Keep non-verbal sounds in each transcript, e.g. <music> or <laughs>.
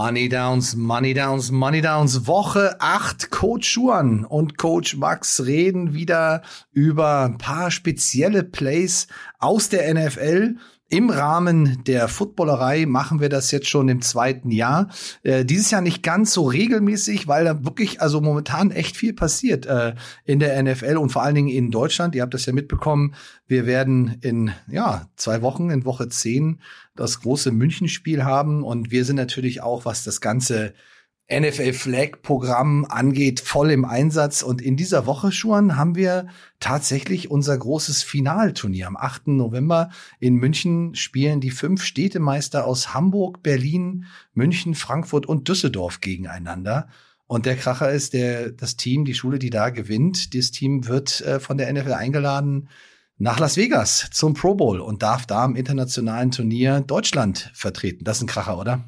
Money Downs, Money Downs, Money Downs. Woche 8. Coach Schuan und Coach Max reden wieder über ein paar spezielle Plays aus der NFL. Im Rahmen der Footballerei machen wir das jetzt schon im zweiten Jahr. Äh, dieses Jahr nicht ganz so regelmäßig, weil da wirklich also momentan echt viel passiert äh, in der NFL und vor allen Dingen in Deutschland. Ihr habt das ja mitbekommen. Wir werden in ja zwei Wochen, in Woche zehn, das große Münchenspiel haben und wir sind natürlich auch, was das ganze NFL Flag Programm angeht, voll im Einsatz. Und in dieser Woche, Schuan, haben wir tatsächlich unser großes Finalturnier. Am 8. November in München spielen die fünf Städtemeister aus Hamburg, Berlin, München, Frankfurt und Düsseldorf gegeneinander. Und der Kracher ist, der, das Team, die Schule, die da gewinnt, dieses Team wird äh, von der NFL eingeladen nach Las Vegas zum Pro Bowl und darf da im internationalen Turnier Deutschland vertreten. Das ist ein Kracher, oder?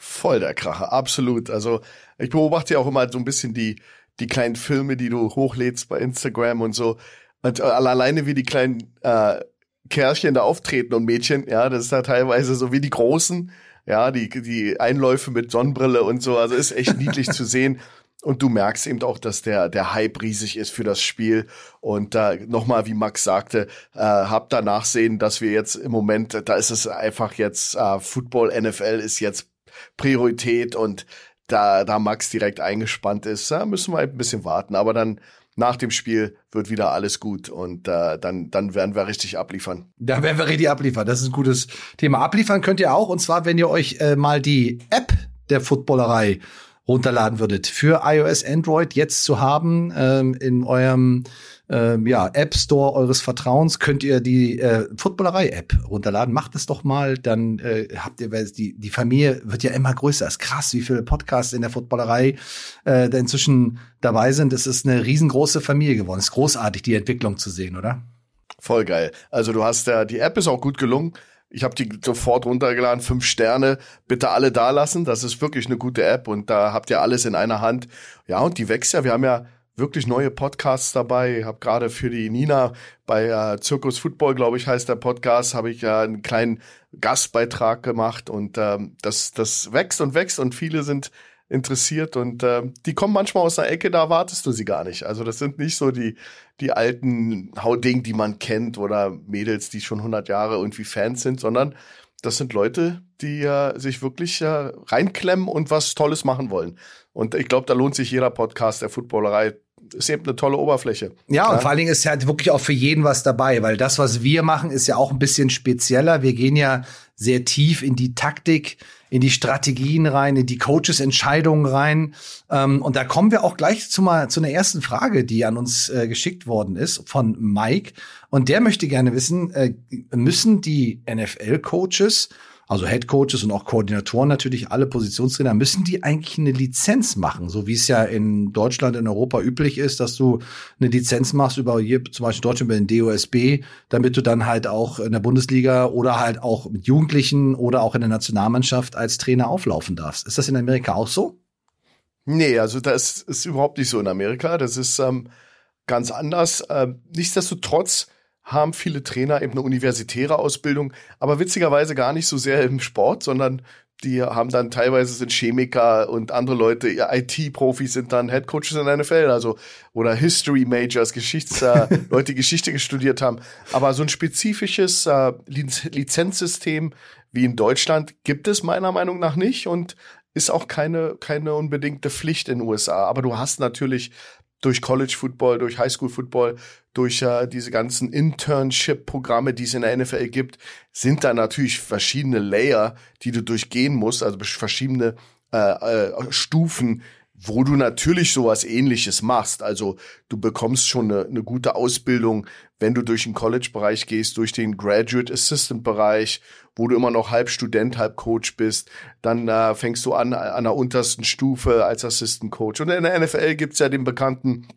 Voll der Kracher, absolut. Also ich beobachte ja auch immer so ein bisschen die, die kleinen Filme, die du hochlädst bei Instagram und so. Und äh, alleine wie die kleinen äh, Kerlchen da auftreten und Mädchen, ja, das ist da teilweise so wie die Großen, ja, die, die Einläufe mit Sonnenbrille und so. Also ist echt niedlich zu sehen. Und du merkst eben auch, dass der, der Hype riesig ist für das Spiel. Und da äh, nochmal, wie Max sagte, äh, habt da nachsehen, dass wir jetzt im Moment, da ist es einfach jetzt, äh, Football, NFL ist jetzt Priorität und da, da Max direkt eingespannt ist, da müssen wir ein bisschen warten. Aber dann nach dem Spiel wird wieder alles gut und äh, dann, dann werden wir richtig abliefern. Da werden wir richtig abliefern. Das ist ein gutes Thema. Abliefern könnt ihr auch und zwar, wenn ihr euch äh, mal die App der Footballerei runterladen würdet für iOS, Android jetzt zu haben ähm, in eurem ähm, ja, App Store eures Vertrauens könnt ihr die äh, Footballerei-App runterladen. Macht es doch mal, dann äh, habt ihr, weil die, die Familie wird ja immer größer. Es ist krass, wie viele Podcasts in der Footballerei äh, da inzwischen dabei sind. Es ist eine riesengroße Familie geworden. Es ist großartig, die Entwicklung zu sehen, oder? Voll geil. Also du hast ja, die App ist auch gut gelungen. Ich habe die sofort runtergeladen, fünf Sterne, bitte alle da lassen. Das ist wirklich eine gute App und da habt ihr alles in einer Hand. Ja, und die wächst ja. Wir haben ja wirklich neue Podcasts dabei. Ich habe gerade für die Nina bei äh, Zirkus Football, glaube ich, heißt der Podcast, habe ich ja äh, einen kleinen Gastbeitrag gemacht und ähm, das, das wächst und wächst und viele sind interessiert und äh, die kommen manchmal aus einer Ecke, da erwartest du sie gar nicht. Also das sind nicht so die, die alten Hauding, die man kennt oder Mädels, die schon 100 Jahre irgendwie Fans sind, sondern das sind Leute, die äh, sich wirklich äh, reinklemmen und was Tolles machen wollen. Und ich glaube, da lohnt sich jeder Podcast der Footballerei ist eben eine tolle Oberfläche. Ja, und ja. vor allen Dingen ist halt wirklich auch für jeden was dabei, weil das, was wir machen, ist ja auch ein bisschen spezieller. Wir gehen ja sehr tief in die Taktik, in die Strategien rein, in die Coaches Entscheidungen rein. Ähm, und da kommen wir auch gleich zu mal zu einer ersten Frage, die an uns äh, geschickt worden ist von Mike. Und der möchte gerne wissen, äh, müssen die NFL Coaches also Head Coaches und auch Koordinatoren natürlich, alle Positionstrainer, müssen die eigentlich eine Lizenz machen, so wie es ja in Deutschland, in Europa üblich ist, dass du eine Lizenz machst über hier zum Beispiel Deutschland über den DOSB, damit du dann halt auch in der Bundesliga oder halt auch mit Jugendlichen oder auch in der Nationalmannschaft als Trainer auflaufen darfst. Ist das in Amerika auch so? Nee, also das ist überhaupt nicht so in Amerika. Das ist ähm, ganz anders. Ähm, nichtsdestotrotz haben viele Trainer eben eine universitäre Ausbildung, aber witzigerweise gar nicht so sehr im Sport, sondern die haben dann teilweise sind Chemiker und andere Leute, IT-Profis sind dann Headcoaches in der NFL, also oder History Majors, Geschichts äh, <laughs> Leute, die Geschichte studiert haben. Aber so ein spezifisches äh, Lizenzsystem wie in Deutschland gibt es meiner Meinung nach nicht und ist auch keine keine unbedingte Pflicht in den USA. Aber du hast natürlich durch College Football, durch High School Football, durch äh, diese ganzen Internship-Programme, die es in der NFL gibt, sind da natürlich verschiedene Layer, die du durchgehen musst, also verschiedene äh, äh, Stufen, wo du natürlich sowas ähnliches machst. Also du bekommst schon eine, eine gute Ausbildung, wenn du durch den College-Bereich gehst, durch den Graduate Assistant-Bereich, wo du immer noch halb Student, halb Coach bist. Dann äh, fängst du an an der untersten Stufe als Assistant Coach. Und in der NFL gibt's ja den bekannten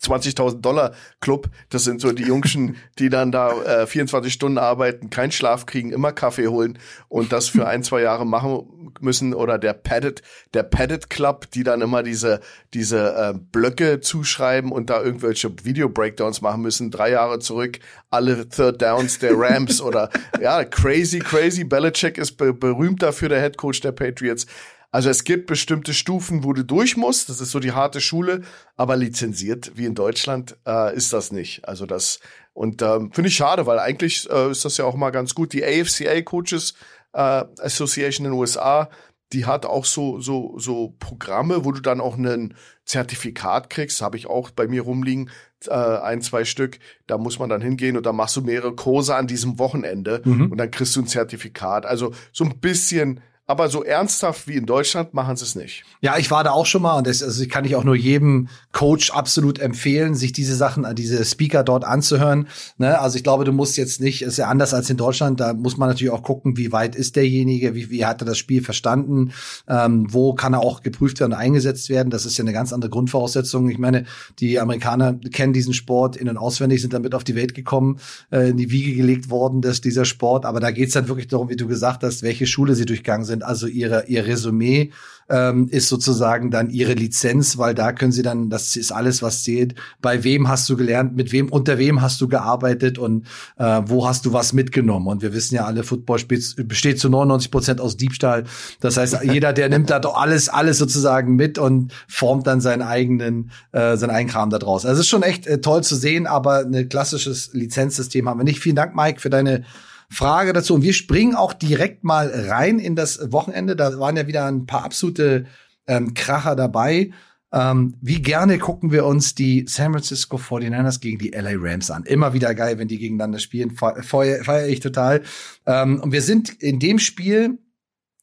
20.000 Dollar Club. Das sind so die Jungschen, <laughs> die dann da äh, 24 Stunden arbeiten, keinen Schlaf kriegen, immer Kaffee holen und das für ein, zwei Jahre machen müssen. Oder der Padded, der Padded Club, die dann immer diese, diese äh, Blöcke zuschreiben und da irgendwelche Video-Breakdowns machen müssen. Drei Jahre zurück, alle Third Downs der Rams oder <laughs> ja, crazy, crazy. Belichick ist be berühmt dafür, der Head Coach der Patriots. Also es gibt bestimmte Stufen, wo du durch musst. Das ist so die harte Schule, aber lizenziert wie in Deutschland äh, ist das nicht. Also das und ähm, finde ich schade, weil eigentlich äh, ist das ja auch mal ganz gut. Die AFCA Coaches äh, Association in den USA, die hat auch so so so Programme, wo du dann auch ein Zertifikat kriegst. Habe ich auch bei mir rumliegen äh, ein zwei Stück. Da muss man dann hingehen und dann machst du mehrere Kurse an diesem Wochenende mhm. und dann kriegst du ein Zertifikat. Also so ein bisschen aber so ernsthaft wie in Deutschland machen sie es nicht. Ja, ich war da auch schon mal und das also kann ich auch nur jedem Coach absolut empfehlen, sich diese Sachen, diese Speaker dort anzuhören. Ne? Also ich glaube, du musst jetzt nicht, ist ja anders als in Deutschland, da muss man natürlich auch gucken, wie weit ist derjenige, wie, wie hat er das Spiel verstanden, ähm, wo kann er auch geprüft werden und eingesetzt werden. Das ist ja eine ganz andere Grundvoraussetzung. Ich meine, die Amerikaner kennen diesen Sport in- und auswendig, sind damit auf die Welt gekommen, äh, in die Wiege gelegt worden, dass dieser Sport. Aber da geht's dann wirklich darum, wie du gesagt hast, welche Schule sie durchgegangen sind also ihre, ihr Resümee ähm, ist sozusagen dann ihre Lizenz, weil da können sie dann, das ist alles, was zählt. Bei wem hast du gelernt, mit wem, unter wem hast du gearbeitet und äh, wo hast du was mitgenommen? Und wir wissen ja alle, Football besteht zu 99 Prozent aus Diebstahl. Das heißt, jeder, der nimmt da doch alles, alles sozusagen mit und formt dann seinen eigenen, äh, seinen eigenen Kram da draus. Also es ist schon echt äh, toll zu sehen, aber ein klassisches Lizenzsystem haben wir nicht. Vielen Dank, Mike, für deine Frage dazu. Und wir springen auch direkt mal rein in das Wochenende. Da waren ja wieder ein paar absolute ähm, Kracher dabei. Ähm, wie gerne gucken wir uns die San Francisco 49ers gegen die LA Rams an. Immer wieder geil, wenn die gegeneinander spielen. Feiere feier ich total. Ähm, und wir sind in dem Spiel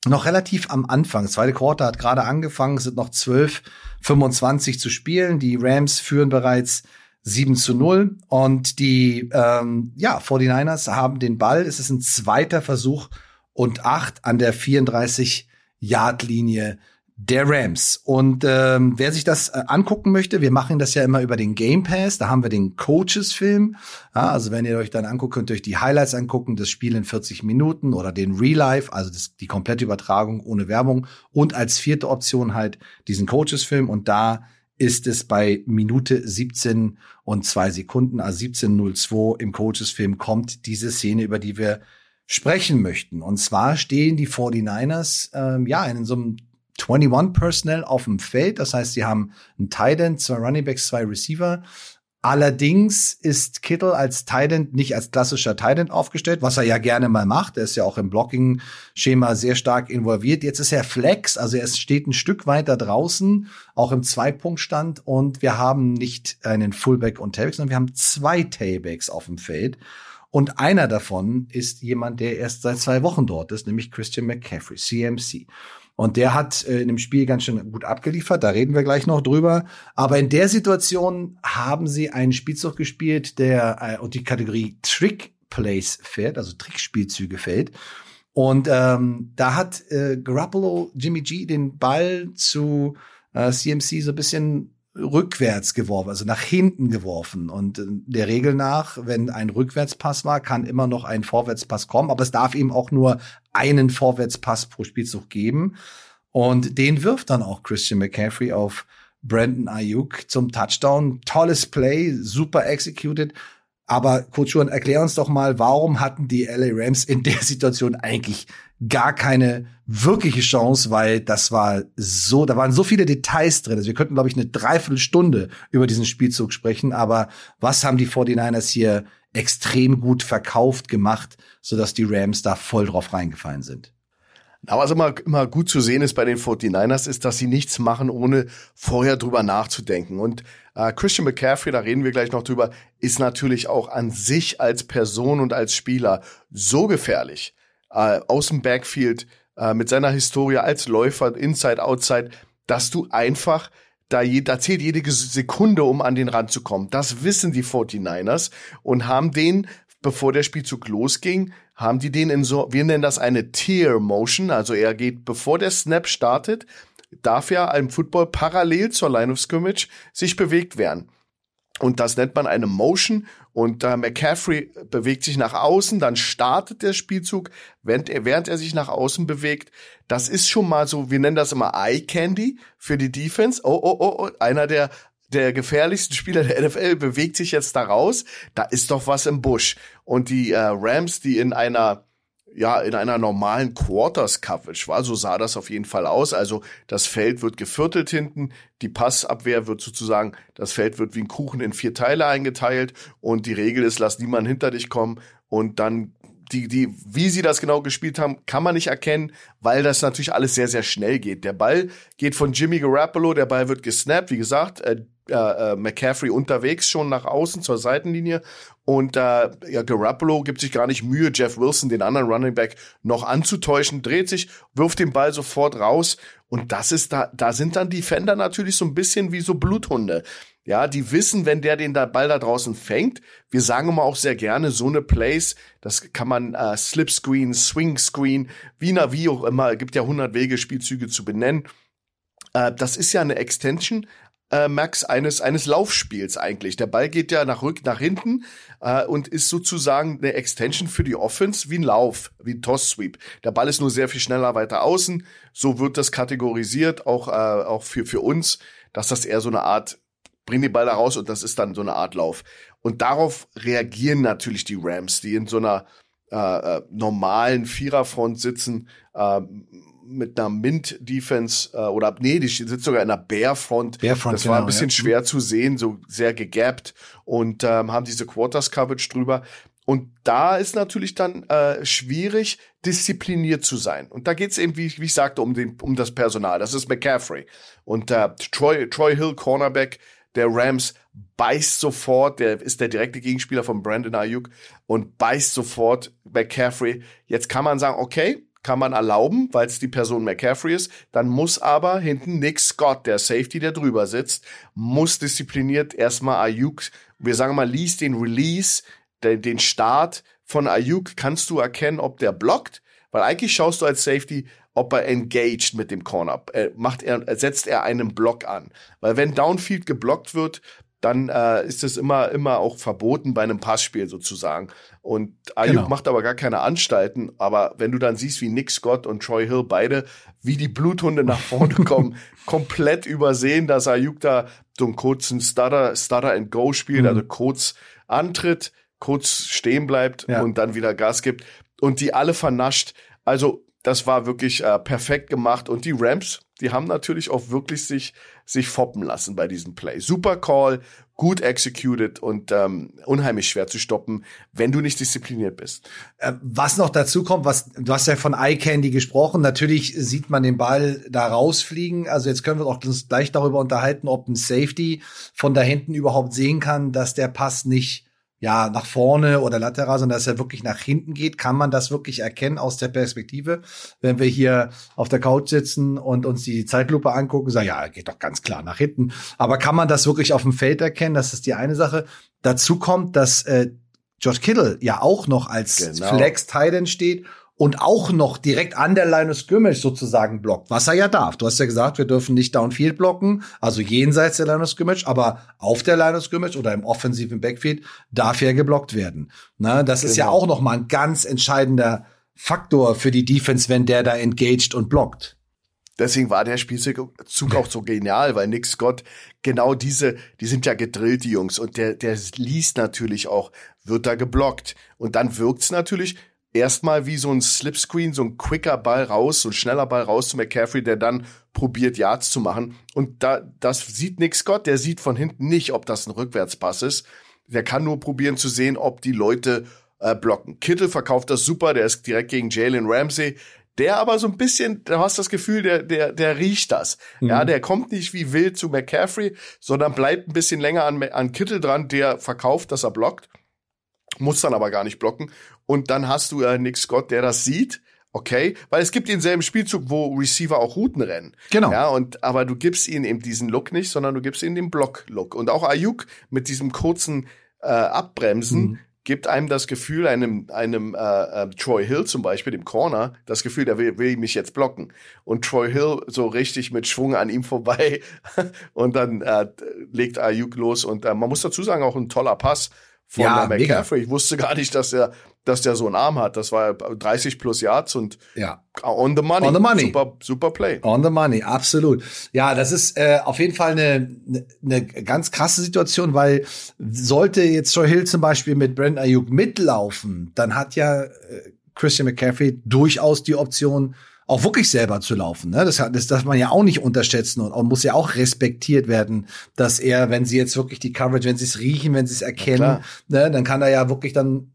noch relativ am Anfang. Das zweite Quarter hat gerade angefangen. Es sind noch 12, 25 zu spielen. Die Rams führen bereits 7 zu 0. Und die ähm, ja, 49ers haben den Ball. Es ist ein zweiter Versuch und acht an der 34-Yard-Linie der Rams. Und ähm, wer sich das äh, angucken möchte, wir machen das ja immer über den Game Pass. Da haben wir den Coaches-Film. Ja, also wenn ihr euch dann anguckt, könnt ihr euch die Highlights angucken, das Spiel in 40 Minuten oder den Real Life, also das, die komplette Übertragung ohne Werbung. Und als vierte Option halt diesen Coaches-Film. Und da ist es bei Minute 17 und zwei Sekunden, also 17.02 im Coaches-Film kommt diese Szene, über die wir sprechen möchten. Und zwar stehen die 49ers ähm, ja in so einem 21 Personnel auf dem Feld. Das heißt, sie haben einen Tight End, zwei Running Backs, zwei Receiver. Allerdings ist Kittle als Tight nicht als klassischer Tight aufgestellt, was er ja gerne mal macht. Er ist ja auch im Blocking-Schema sehr stark involviert. Jetzt ist er Flex, also er steht ein Stück weiter draußen, auch im Zweipunktstand. Und wir haben nicht einen Fullback und Tailback, sondern wir haben zwei Tailbacks auf dem Feld. Und einer davon ist jemand, der erst seit zwei Wochen dort ist, nämlich Christian McCaffrey, CMC. Und der hat äh, in dem Spiel ganz schön gut abgeliefert, da reden wir gleich noch drüber. Aber in der Situation haben sie einen Spielzug gespielt, der äh, und die Kategorie Trick Plays fährt, also Trickspielzüge fällt. Und ähm, da hat äh, Garoppolo Jimmy G den Ball zu äh, CMC so ein bisschen rückwärts geworfen, also nach hinten geworfen. Und äh, der Regel nach, wenn ein Rückwärtspass war, kann immer noch ein Vorwärtspass kommen, aber es darf eben auch nur einen Vorwärtspass pro Spielzug geben. Und den wirft dann auch Christian McCaffrey auf Brandon Ayuk zum Touchdown. Tolles Play, super executed. Aber Coach Juan, erklär uns doch mal, warum hatten die LA Rams in der Situation eigentlich gar keine wirkliche Chance, weil das war so, da waren so viele Details drin. Also wir könnten, glaube ich, eine Dreiviertelstunde über diesen Spielzug sprechen, aber was haben die 49ers hier extrem gut verkauft gemacht, sodass die Rams da voll drauf reingefallen sind? Aber was immer, immer gut zu sehen ist bei den 49ers, ist, dass sie nichts machen, ohne vorher drüber nachzudenken. Und äh, Christian McCaffrey, da reden wir gleich noch drüber, ist natürlich auch an sich als Person und als Spieler so gefährlich. Äh, aus dem Backfield, äh, mit seiner Historie als Läufer, Inside, Outside, dass du einfach da, je, da zählt jede Sekunde, um an den Rand zu kommen. Das wissen die 49ers und haben den, bevor der Spielzug losging, haben die den in so, wir nennen das eine Tier Motion, also er geht, bevor der Snap startet, darf ja im Football parallel zur Line of Scrimmage sich bewegt werden. Und das nennt man eine Motion. Und äh, McCaffrey bewegt sich nach außen, dann startet der Spielzug, während er, während er sich nach außen bewegt. Das ist schon mal so, wir nennen das immer Eye Candy für die Defense. Oh, oh, oh, oh einer der der gefährlichsten Spieler der NFL bewegt sich jetzt da raus. Da ist doch was im Busch. Und die äh, Rams, die in einer ja, in einer normalen Quarters Coverage war. So sah das auf jeden Fall aus. Also das Feld wird geviertelt hinten, die Passabwehr wird sozusagen, das Feld wird wie ein Kuchen in vier Teile eingeteilt und die Regel ist, lass niemand hinter dich kommen und dann die, die, wie sie das genau gespielt haben, kann man nicht erkennen, weil das natürlich alles sehr, sehr schnell geht. Der Ball geht von Jimmy Garoppolo, der Ball wird gesnappt, wie gesagt, äh, äh, McCaffrey unterwegs schon nach außen zur Seitenlinie und äh, ja, Garoppolo gibt sich gar nicht Mühe, Jeff Wilson, den anderen Running Back, noch anzutäuschen, dreht sich, wirft den Ball sofort raus und das ist da, da sind dann die Fender natürlich so ein bisschen wie so Bluthunde. Ja, die wissen, wenn der den Ball da draußen fängt, wir sagen immer auch sehr gerne, so eine Plays, das kann man äh, Slipscreen, Swing Screen, wie na wie auch immer, gibt ja 100 Wege, Spielzüge zu benennen. Äh, das ist ja eine Extension äh, Max eines eines Laufspiels eigentlich. Der Ball geht ja nach rück nach hinten äh, und ist sozusagen eine Extension für die Offense wie ein Lauf, wie ein Toss Sweep. Der Ball ist nur sehr viel schneller weiter außen. So wird das kategorisiert auch äh, auch für für uns, dass das eher so eine Art bring die Ball da raus und das ist dann so eine Art Lauf. Und darauf reagieren natürlich die Rams, die in so einer äh, äh normalen Viererfront sitzen. Äh, mit einer Mint-Defense äh, oder nee, die sitzt sogar in einer Bear-Front. Bear-Front das war genau, ein bisschen ja. schwer zu sehen, so sehr gegappt und ähm, haben diese Quarters-Coverage drüber. Und da ist natürlich dann äh, schwierig, diszipliniert zu sein. Und da geht's eben, wie, wie ich sagte, um, den, um das Personal. Das ist McCaffrey. Und äh, Troy, Troy Hill, Cornerback der Rams, beißt sofort, der ist der direkte Gegenspieler von Brandon Ayuk und beißt sofort McCaffrey. Jetzt kann man sagen, okay, kann man erlauben, weil es die Person McCaffrey ist. Dann muss aber hinten Nick Scott, der Safety, der drüber sitzt, muss diszipliniert erstmal Ayuk, wir sagen mal, liest den Release, den, den Start von Ayuk, kannst du erkennen, ob der blockt. Weil eigentlich schaust du als Safety, ob er engaged mit dem Corner. Äh, macht er, setzt er einen Block an. Weil wenn Downfield geblockt wird, dann äh, ist es immer, immer auch verboten bei einem Passspiel sozusagen. Und Ayuk genau. macht aber gar keine Anstalten. Aber wenn du dann siehst, wie Nick Scott und Troy Hill beide, wie die Bluthunde nach vorne <laughs> kommen, komplett übersehen, dass Ayuk da so einen kurzen Stutter, Stutter and Go spielt, mhm. also kurz antritt, kurz stehen bleibt ja. und dann wieder Gas gibt und die alle vernascht. Also das war wirklich äh, perfekt gemacht und die Rams, die haben natürlich auch wirklich sich sich foppen lassen bei diesem Play. Super Call, gut executed und ähm, unheimlich schwer zu stoppen, wenn du nicht diszipliniert bist. Äh, was noch dazu kommt, was du hast ja von Eye Candy gesprochen. Natürlich sieht man den Ball da rausfliegen. Also jetzt können wir auch gleich darüber unterhalten, ob ein Safety von da hinten überhaupt sehen kann, dass der Pass nicht ja, nach vorne oder lateral, sondern dass er wirklich nach hinten geht, kann man das wirklich erkennen aus der Perspektive. Wenn wir hier auf der Couch sitzen und uns die Zeitlupe angucken, sagen, ja, geht doch ganz klar nach hinten. Aber kann man das wirklich auf dem Feld erkennen? Das ist die eine Sache. Dazu kommt, dass äh, George Kittle ja auch noch als genau. Flex Titan steht und auch noch direkt an der Line of Scrimmage sozusagen blockt, was er ja darf. Du hast ja gesagt, wir dürfen nicht downfield blocken, also jenseits der Line of Scrimmage, aber auf der Line of Scrimmage oder im offensiven Backfield darf er geblockt werden. Na, das genau. ist ja genau. auch noch mal ein ganz entscheidender Faktor für die Defense, wenn der da engaged und blockt. Deswegen war der Spielzug auch so genial, weil Nick Scott genau diese, die sind ja gedrillt, die Jungs, und der, der liest natürlich auch, wird da geblockt. Und dann wirkt's natürlich, erstmal wie so ein Slipscreen, so ein quicker Ball raus, so ein schneller Ball raus zu McCaffrey, der dann probiert, Yards zu machen. Und da, das sieht Nick Scott, der sieht von hinten nicht, ob das ein Rückwärtspass ist. Der kann nur probieren zu sehen, ob die Leute äh, blocken. Kittel verkauft das super, der ist direkt gegen Jalen Ramsey. Der aber so ein bisschen, du hast das Gefühl, der, der, der riecht das. Mhm. Ja, der kommt nicht wie wild zu McCaffrey, sondern bleibt ein bisschen länger an, an Kittel dran, der verkauft, dass er blockt muss dann aber gar nicht blocken. Und dann hast du äh, Nick Scott, der das sieht. Okay, weil es gibt denselben Spielzug, wo Receiver auch Routen rennen. Genau. Ja, und aber du gibst ihnen eben diesen Look nicht, sondern du gibst ihnen den Block-Look. Und auch Ayuk mit diesem kurzen äh, Abbremsen mhm. gibt einem das Gefühl, einem, einem äh, äh, Troy Hill zum Beispiel, dem Corner, das Gefühl, der will, will mich jetzt blocken. Und Troy Hill so richtig mit Schwung an ihm vorbei <laughs> und dann äh, legt Ayuk los. Und äh, man muss dazu sagen, auch ein toller Pass von ja, McCaffrey. Ich wusste gar nicht, dass er, dass der so einen Arm hat. Das war 30 plus Yards und ja. on the money. On the money. Super, super Play. On the money, absolut. Ja, das ist äh, auf jeden Fall eine, eine ganz krasse Situation, weil sollte jetzt Troy Hill zum Beispiel mit Brandon Ayuk mitlaufen, dann hat ja äh, Christian McCaffrey durchaus die Option, auch wirklich selber zu laufen. Ne? Das, das darf man ja auch nicht unterschätzen und, und muss ja auch respektiert werden, dass er, wenn sie jetzt wirklich die Coverage, wenn sie es riechen, wenn sie es erkennen, ne, dann kann er ja wirklich dann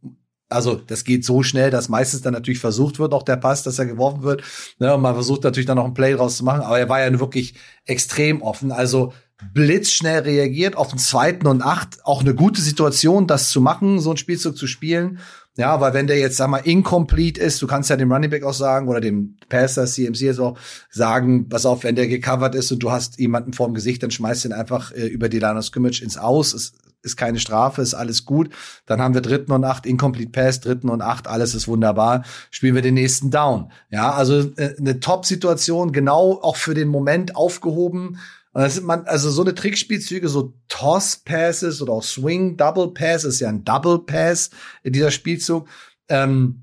also das geht so schnell, dass meistens dann natürlich versucht wird, auch der Pass, dass er geworfen wird. Ne, und man versucht natürlich dann noch ein Play draus zu machen, aber er war ja wirklich extrem offen. Also blitzschnell reagiert auf den zweiten und acht. Auch eine gute Situation, das zu machen, so ein Spielzug zu spielen. Ja, weil wenn der jetzt, sag mal, incomplete ist, du kannst ja dem Running Back auch sagen oder dem Passer, CMC jetzt auch sagen, pass auf, wenn der gecovert ist und du hast jemanden vorm Gesicht, dann schmeißt ihn einfach äh, über die Line of Scrimmage ins Aus. Es ist keine Strafe, ist alles gut. Dann haben wir dritten und acht, incomplete Pass, dritten und acht, alles ist wunderbar. Spielen wir den nächsten Down. Ja, also äh, eine Top-Situation, genau auch für den Moment aufgehoben und das sind man, also so eine Trickspielzüge, so Toss-Passes oder auch Swing, Double Pass, ist ja ein Double Pass in dieser Spielzug, ähm,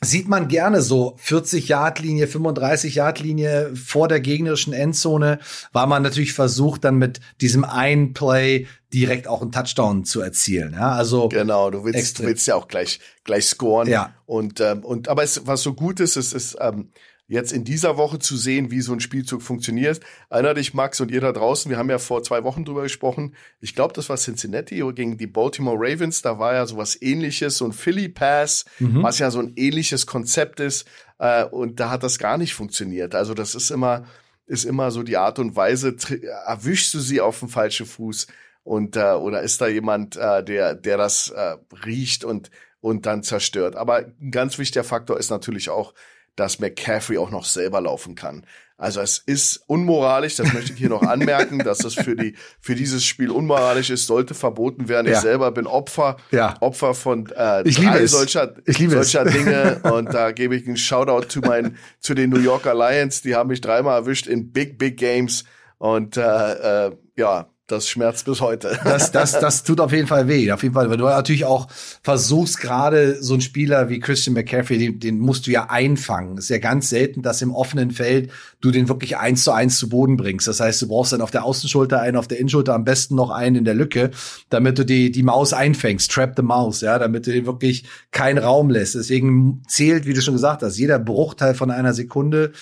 sieht man gerne so 40 Yard Linie, 35 Yard Linie vor der gegnerischen Endzone, war man natürlich versucht dann mit diesem einen Play direkt auch einen Touchdown zu erzielen. Ja, also genau, du willst, du willst ja auch gleich gleich scoren. Ja. Und ähm, und aber es, was so gut ist, ist, ist ähm, jetzt in dieser Woche zu sehen, wie so ein Spielzug funktioniert. Erinner dich, Max und ihr da draußen, wir haben ja vor zwei Wochen drüber gesprochen. Ich glaube, das war Cincinnati gegen die Baltimore Ravens. Da war ja sowas ähnliches, so ein Philly Pass, mhm. was ja so ein ähnliches Konzept ist. Äh, und da hat das gar nicht funktioniert. Also das ist immer, ist immer so die Art und Weise, erwischst du sie auf dem falschen Fuß und äh, oder ist da jemand, äh, der, der das äh, riecht und und dann zerstört. Aber ein ganz wichtiger Faktor ist natürlich auch, dass McCaffrey auch noch selber laufen kann. Also es ist unmoralisch, das möchte ich hier noch anmerken, dass das für die für dieses Spiel unmoralisch ist, sollte verboten werden. Ja. Ich selber bin Opfer, ja. Opfer von äh, ich liebe solcher, ich liebe solcher es. Dinge und da gebe ich einen Shoutout zu meinen zu den New Yorker Lions, die haben mich dreimal erwischt in Big Big Games und äh, äh, ja, das schmerzt bis heute. <laughs> Das, das, das tut auf jeden Fall weh. Auf jeden Fall, weil du natürlich auch versuchst, gerade so ein Spieler wie Christian McCaffrey, den, den musst du ja einfangen. Ist ja ganz selten, dass im offenen Feld du den wirklich eins zu eins zu Boden bringst. Das heißt, du brauchst dann auf der Außenschulter einen, auf der Innenschulter am besten noch einen in der Lücke, damit du die, die Maus einfängst. Trap the Maus, ja, damit du den wirklich keinen Raum lässt. Deswegen zählt, wie du schon gesagt hast, jeder Bruchteil von einer Sekunde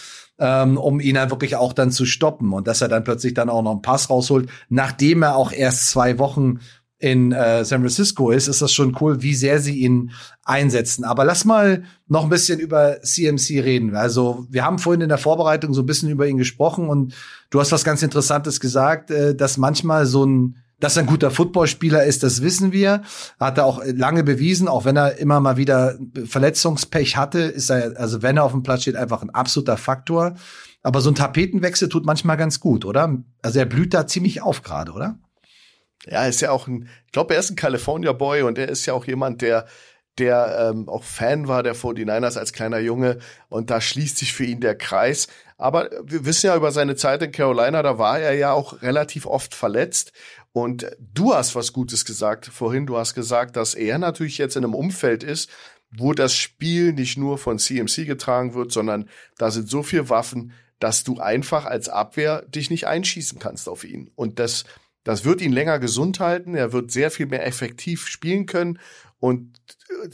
ähm, um ihn dann wirklich auch dann zu stoppen und dass er dann plötzlich dann auch noch einen Pass rausholt, nachdem er auch erst zwei Wochen in äh, San Francisco ist, ist das schon cool, wie sehr sie ihn einsetzen. Aber lass mal noch ein bisschen über CMC reden. Also wir haben vorhin in der Vorbereitung so ein bisschen über ihn gesprochen und du hast was ganz Interessantes gesagt, äh, dass manchmal so ein dass er ein guter Footballspieler ist, das wissen wir. Hat er auch lange bewiesen, auch wenn er immer mal wieder Verletzungspech hatte, ist er, also wenn er auf dem Platz steht, einfach ein absoluter Faktor. Aber so ein Tapetenwechsel tut manchmal ganz gut, oder? Also er blüht da ziemlich auf gerade, oder? Ja, ist ja auch ein, ich glaube, er ist ein California Boy und er ist ja auch jemand, der der ähm, auch Fan war der 49ers als kleiner Junge und da schließt sich für ihn der Kreis. Aber wir wissen ja über seine Zeit in Carolina, da war er ja auch relativ oft verletzt und du hast was Gutes gesagt vorhin. Du hast gesagt, dass er natürlich jetzt in einem Umfeld ist, wo das Spiel nicht nur von CMC getragen wird, sondern da sind so viele Waffen, dass du einfach als Abwehr dich nicht einschießen kannst auf ihn. Und das, das wird ihn länger gesund halten. Er wird sehr viel mehr effektiv spielen können. Und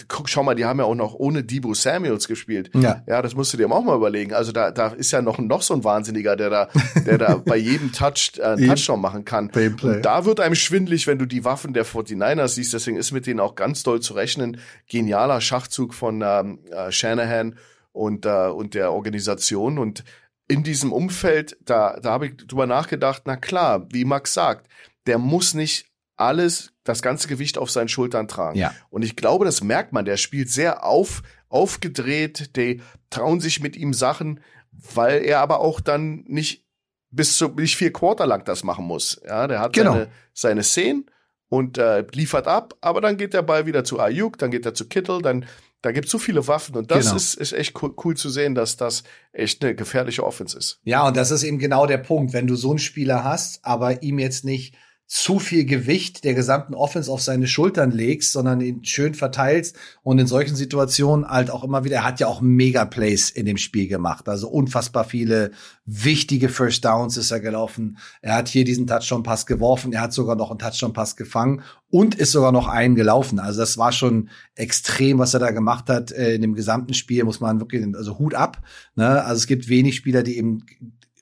guck, schau mal, die haben ja auch noch ohne Debo Samuels gespielt. Ja. Ja, das musst du dir auch mal überlegen. Also da, da ist ja noch, noch so ein Wahnsinniger, der da, der da bei jedem Touch äh, <laughs> einen Touchdown machen kann. Und da wird einem schwindlig, wenn du die Waffen der 49ers siehst. Deswegen ist mit denen auch ganz doll zu rechnen. Genialer Schachzug von ähm, äh, Shanahan und, äh, und der Organisation. Und in diesem Umfeld, da, da habe ich drüber nachgedacht, na klar, wie Max sagt, der muss nicht alles, das ganze Gewicht auf seinen Schultern tragen. Ja. Und ich glaube, das merkt man. Der spielt sehr auf, aufgedreht. Die trauen sich mit ihm Sachen, weil er aber auch dann nicht bis zu nicht vier Quarter lang das machen muss. Ja, der hat genau. seine, seine Szenen und äh, liefert ab, aber dann geht der Ball wieder zu Ayuk, dann geht er zu Kittel, dann da gibt's so viele Waffen und das genau. ist, ist echt cool, cool, zu sehen, dass das echt eine gefährliche Offense ist. Ja, und das ist eben genau der Punkt, wenn du so einen Spieler hast, aber ihm jetzt nicht zu viel Gewicht der gesamten Offense auf seine Schultern legst, sondern ihn schön verteilst und in solchen Situationen halt auch immer wieder, er hat ja auch Mega Plays in dem Spiel gemacht, also unfassbar viele wichtige First Downs ist er gelaufen. Er hat hier diesen Touchdown Pass geworfen, er hat sogar noch einen Touchdown Pass gefangen und ist sogar noch einen gelaufen. Also das war schon extrem, was er da gemacht hat äh, in dem gesamten Spiel, muss man wirklich also Hut ab, ne? Also es gibt wenig Spieler, die eben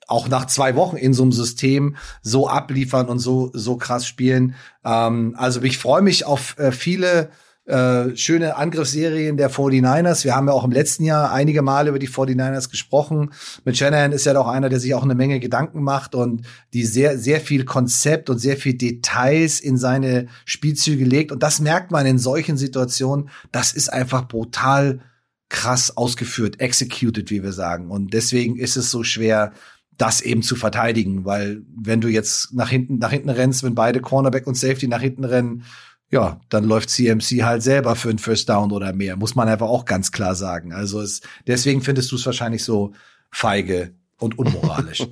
auch nach zwei Wochen in so einem System so abliefern und so so krass spielen. Ähm, also ich freue mich auf äh, viele äh, schöne Angriffsserien der 49ers. Wir haben ja auch im letzten Jahr einige Male über die 49ers gesprochen. Mit Shanahan ist ja doch einer, der sich auch eine Menge Gedanken macht und die sehr, sehr viel Konzept und sehr viel Details in seine Spielzüge legt. Und das merkt man in solchen Situationen. Das ist einfach brutal krass ausgeführt, executed, wie wir sagen. Und deswegen ist es so schwer, das eben zu verteidigen, weil wenn du jetzt nach hinten, nach hinten rennst, wenn beide Cornerback und Safety nach hinten rennen, ja, dann läuft CMC halt selber für einen First Down oder mehr, muss man einfach auch ganz klar sagen. Also es, deswegen findest du es wahrscheinlich so feige und unmoralisch.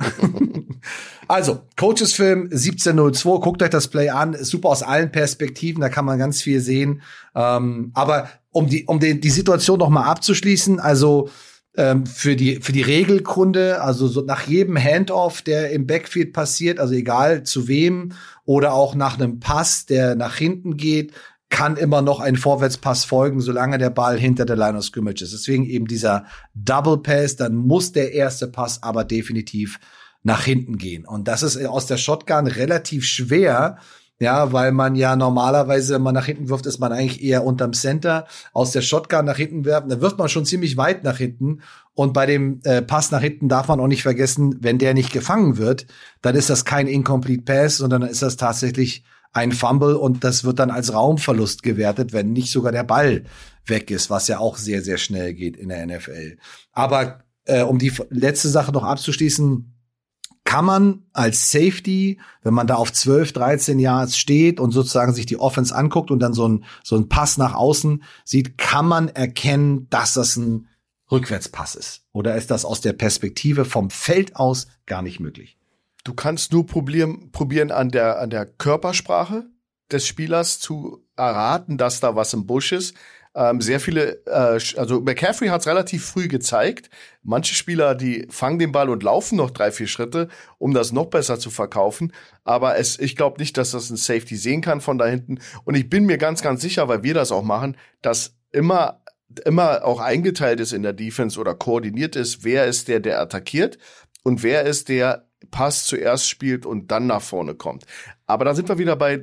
<laughs> also, Coaches Film 1702, guckt euch das Play an, ist super aus allen Perspektiven, da kann man ganz viel sehen. Ähm, aber um die, um den, die Situation noch mal abzuschließen, also ähm, für die für die Regelkunde, also so nach jedem Handoff, der im Backfield passiert, also egal zu wem oder auch nach einem Pass, der nach hinten geht, kann immer noch ein Vorwärtspass folgen, solange der Ball hinter der Line of Scrimmage ist. Deswegen eben dieser Double Pass, dann muss der erste Pass aber definitiv nach hinten gehen. Und das ist aus der Shotgun relativ schwer, ja, weil man ja normalerweise, wenn man nach hinten wirft, ist man eigentlich eher unterm Center. Aus der Shotgun nach hinten werfen, dann wirft man schon ziemlich weit nach hinten. Und bei dem äh, Pass nach hinten darf man auch nicht vergessen, wenn der nicht gefangen wird, dann ist das kein Incomplete Pass, sondern dann ist das tatsächlich ein Fumble und das wird dann als Raumverlust gewertet, wenn nicht sogar der Ball weg ist, was ja auch sehr, sehr schnell geht in der NFL. Aber äh, um die letzte Sache noch abzuschließen, kann man als Safety, wenn man da auf 12, 13 Yards steht und sozusagen sich die Offense anguckt und dann so ein, so ein Pass nach außen sieht, kann man erkennen, dass das ein Rückwärtspass ist? Oder ist das aus der Perspektive vom Feld aus gar nicht möglich? Du kannst nur probieren, probieren an der, an der Körpersprache des Spielers zu erraten, dass da was im Busch ist. Ähm, sehr viele, äh, also McCaffrey hat es relativ früh gezeigt. Manche Spieler, die fangen den Ball und laufen noch drei, vier Schritte, um das noch besser zu verkaufen. Aber es, ich glaube nicht, dass das ein Safety sehen kann von da hinten. Und ich bin mir ganz, ganz sicher, weil wir das auch machen, dass immer immer auch eingeteilt ist in der Defense oder koordiniert ist, wer ist der, der attackiert und wer ist der Pass zuerst spielt und dann nach vorne kommt. Aber da sind wir wieder bei,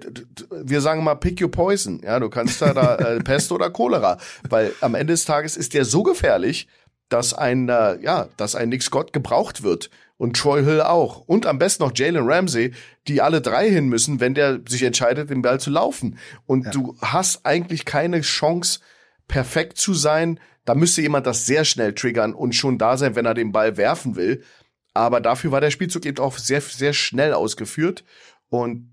wir sagen mal, pick your poison. Ja, du kannst da, da äh, <laughs> Pest oder Cholera, weil am Ende des Tages ist der so gefährlich, dass ein, äh, ja, dass ein Nick Scott gebraucht wird und Troy Hill auch und am besten noch Jalen Ramsey, die alle drei hin müssen, wenn der sich entscheidet, den Ball zu laufen. Und ja. du hast eigentlich keine Chance, perfekt zu sein. Da müsste jemand das sehr schnell triggern und schon da sein, wenn er den Ball werfen will. Aber dafür war der Spielzug eben auch sehr, sehr schnell ausgeführt. Und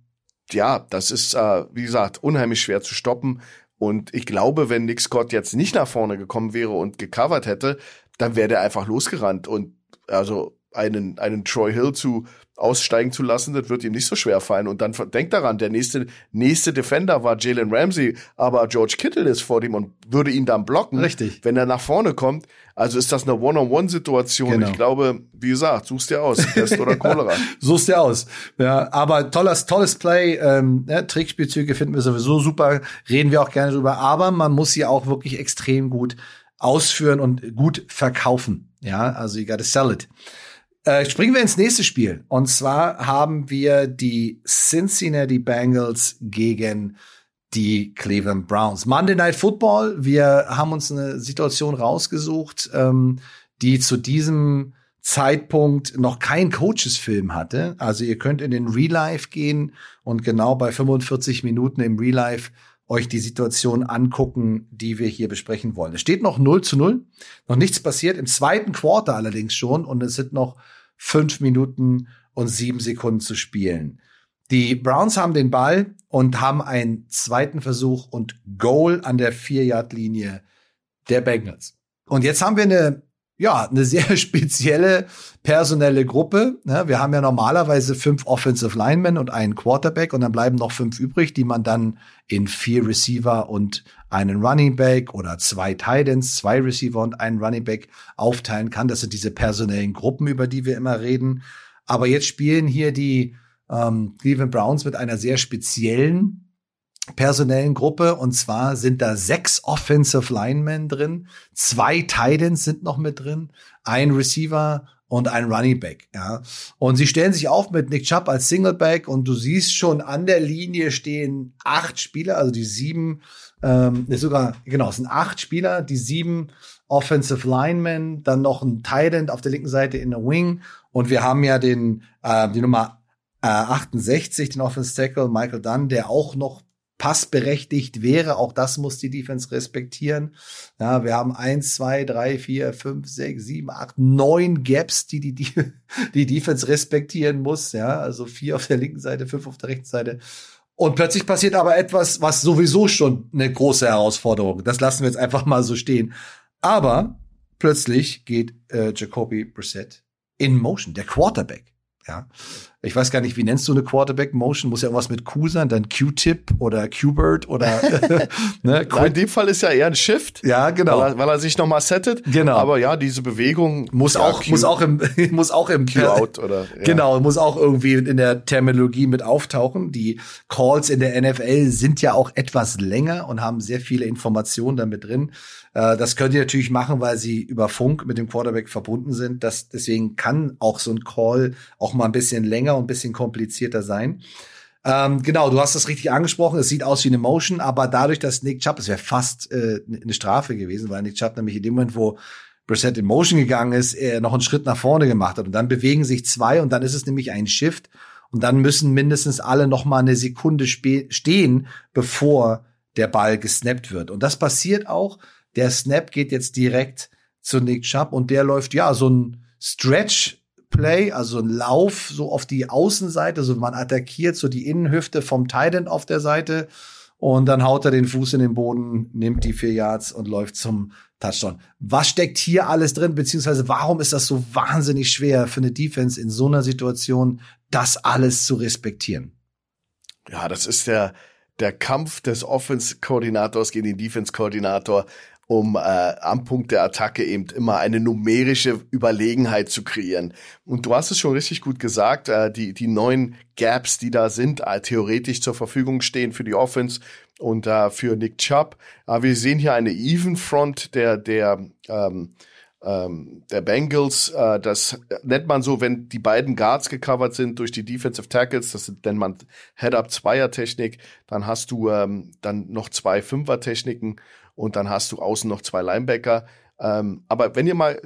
ja, das ist, äh, wie gesagt, unheimlich schwer zu stoppen. Und ich glaube, wenn Nick Scott jetzt nicht nach vorne gekommen wäre und gecovert hätte, dann wäre der einfach losgerannt. Und also einen, einen Troy Hill zu aussteigen zu lassen, das wird ihm nicht so schwer fallen. Und dann denkt daran, der nächste, nächste Defender war Jalen Ramsey, aber George Kittle ist vor ihm und würde ihn dann blocken. Richtig. Wenn er nach vorne kommt. Also ist das eine One-on-One-Situation. Genau. Ich glaube, wie gesagt, suchst dir aus. Pest oder <laughs> Cholera. suchst dir aus. Ja, aber tolles, tolles Play. Ähm, ja, Trickspielzüge finden wir sowieso super. Reden wir auch gerne drüber. Aber man muss sie auch wirklich extrem gut ausführen und gut verkaufen. Ja, also you gotta sell it. Äh, springen wir ins nächste Spiel. Und zwar haben wir die Cincinnati Bengals gegen die Cleveland Browns. Monday Night Football. Wir haben uns eine Situation rausgesucht, ähm, die zu diesem Zeitpunkt noch kein Coaches-Film hatte. Also ihr könnt in den Real Life gehen und genau bei 45 Minuten im Real Life euch die Situation angucken, die wir hier besprechen wollen. Es steht noch 0 zu 0, noch nichts passiert, im zweiten Quarter allerdings schon und es sind noch fünf Minuten und sieben Sekunden zu spielen. Die Browns haben den Ball und haben einen zweiten Versuch und Goal an der Vier-Yard-Linie der Bengals. Und jetzt haben wir eine ja, eine sehr <laughs> spezielle personelle Gruppe. Ne? Wir haben ja normalerweise fünf Offensive Linemen und einen Quarterback und dann bleiben noch fünf übrig, die man dann in vier Receiver und einen Running Back oder zwei Titans, zwei Receiver und einen Running Back aufteilen kann. Das sind diese personellen Gruppen, über die wir immer reden. Aber jetzt spielen hier die ähm, Cleveland Browns mit einer sehr speziellen personellen Gruppe. Und zwar sind da sechs Offensive Linemen drin, zwei Titans sind noch mit drin, ein Receiver und ein Running Back, ja. Und sie stellen sich auf mit Nick Chubb als Singleback und du siehst schon an der Linie stehen acht Spieler, also die sieben, ähm, sogar, genau, es sind acht Spieler, die sieben Offensive Linemen, dann noch ein Titan auf der linken Seite in der Wing. Und wir haben ja den, äh, die Nummer äh, 68, den Offensive Tackle Michael Dunn, der auch noch passberechtigt wäre. Auch das muss die Defense respektieren. Ja, wir haben eins, zwei, drei, vier, fünf, sechs, sieben, acht, neun Gaps, die die, die, die Defense respektieren muss. Ja, also vier auf der linken Seite, fünf auf der rechten Seite. Und plötzlich passiert aber etwas, was sowieso schon eine große Herausforderung. Das lassen wir jetzt einfach mal so stehen. Aber plötzlich geht äh, Jacoby Brissett in Motion, der Quarterback. Ja, ich weiß gar nicht, wie nennst du eine Quarterback Motion? Muss ja irgendwas mit Q sein, dann Q-Tip oder Q-Bird oder <laughs> ne? in dem Fall ist ja eher ein Shift. Ja, genau. Weil er, weil er sich nochmal settet. Genau. Aber ja, diese Bewegung muss ja, auch, Q, muss auch im, <laughs> muss auch im Q-Out oder. Ja. Genau, muss auch irgendwie in der Terminologie mit auftauchen. Die Calls in der NFL sind ja auch etwas länger und haben sehr viele Informationen damit drin. Äh, das können die natürlich machen, weil sie über Funk mit dem Quarterback verbunden sind. Das, deswegen kann auch so ein Call auch mal ein bisschen länger und ein bisschen komplizierter sein. Ähm, genau, du hast das richtig angesprochen. Es sieht aus wie eine Motion, aber dadurch, dass Nick Chubb, es wäre fast äh, eine Strafe gewesen, weil Nick Chubb nämlich in dem Moment, wo Brissett in Motion gegangen ist, er noch einen Schritt nach vorne gemacht hat. Und dann bewegen sich zwei und dann ist es nämlich ein Shift. Und dann müssen mindestens alle noch mal eine Sekunde stehen, bevor der Ball gesnappt wird. Und das passiert auch der Snap geht jetzt direkt zu Nick Chubb und der läuft ja so ein Stretch Play, also ein Lauf so auf die Außenseite, so man attackiert so die Innenhüfte vom Titan auf der Seite und dann haut er den Fuß in den Boden, nimmt die vier Yards und läuft zum Touchdown. Was steckt hier alles drin, beziehungsweise warum ist das so wahnsinnig schwer für eine Defense in so einer Situation, das alles zu respektieren? Ja, das ist der, der Kampf des Offense-Koordinators gegen den Defense-Koordinator um äh, am Punkt der Attacke eben immer eine numerische Überlegenheit zu kreieren. Und du hast es schon richtig gut gesagt, äh, die, die neuen Gaps, die da sind, äh, theoretisch zur Verfügung stehen für die Offense und äh, für Nick Chubb. Aber wir sehen hier eine Even Front der, der, ähm, ähm, der Bengals. Äh, das nennt man so, wenn die beiden Guards gecovert sind durch die Defensive Tackles, das nennt man Head-Up-Zweier-Technik, dann hast du ähm, dann noch zwei Fünfer-Techniken und dann hast du außen noch zwei Linebacker. Ähm, aber wenn ihr mal,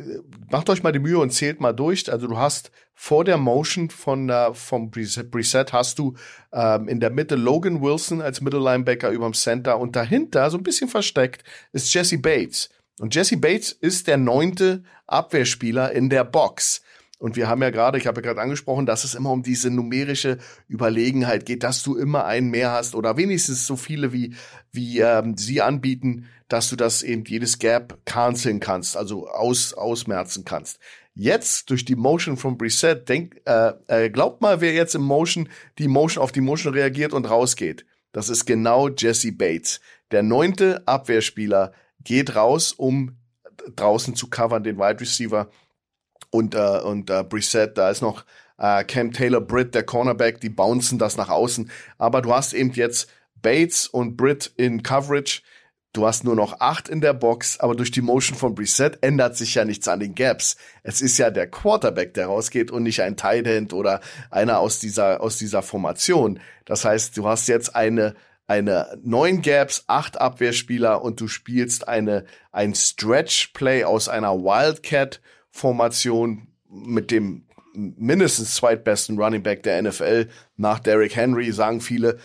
macht euch mal die Mühe und zählt mal durch. Also du hast vor der Motion von äh, vom Preset hast du ähm, in der Mitte Logan Wilson als Mittellinebacker überm Center und dahinter so ein bisschen versteckt ist Jesse Bates. Und Jesse Bates ist der neunte Abwehrspieler in der Box. Und wir haben ja gerade, ich habe ja gerade angesprochen, dass es immer um diese numerische Überlegenheit geht, dass du immer einen mehr hast oder wenigstens so viele wie, wie ähm, sie anbieten, dass du das eben jedes Gap canceln kannst, also aus, ausmerzen kannst. Jetzt durch die Motion von Preset, denk, äh, äh, glaubt mal, wer jetzt im Motion die Motion auf die Motion reagiert und rausgeht. Das ist genau Jesse Bates. Der neunte Abwehrspieler geht raus, um draußen zu covern, den Wide Receiver und, äh, und äh, Brissett, da ist noch äh, Cam Taylor Britt, der Cornerback, die bouncen das nach außen. Aber du hast eben jetzt Bates und Britt in Coverage. Du hast nur noch acht in der Box, aber durch die Motion von Brissett ändert sich ja nichts an den Gaps. Es ist ja der Quarterback, der rausgeht und nicht ein Tight End oder einer aus dieser, aus dieser Formation. Das heißt, du hast jetzt eine, eine neun Gaps, acht Abwehrspieler und du spielst eine, ein Stretch Play aus einer Wildcat Formation mit dem mindestens zweitbesten Running Back der NFL nach Derrick Henry, sagen viele.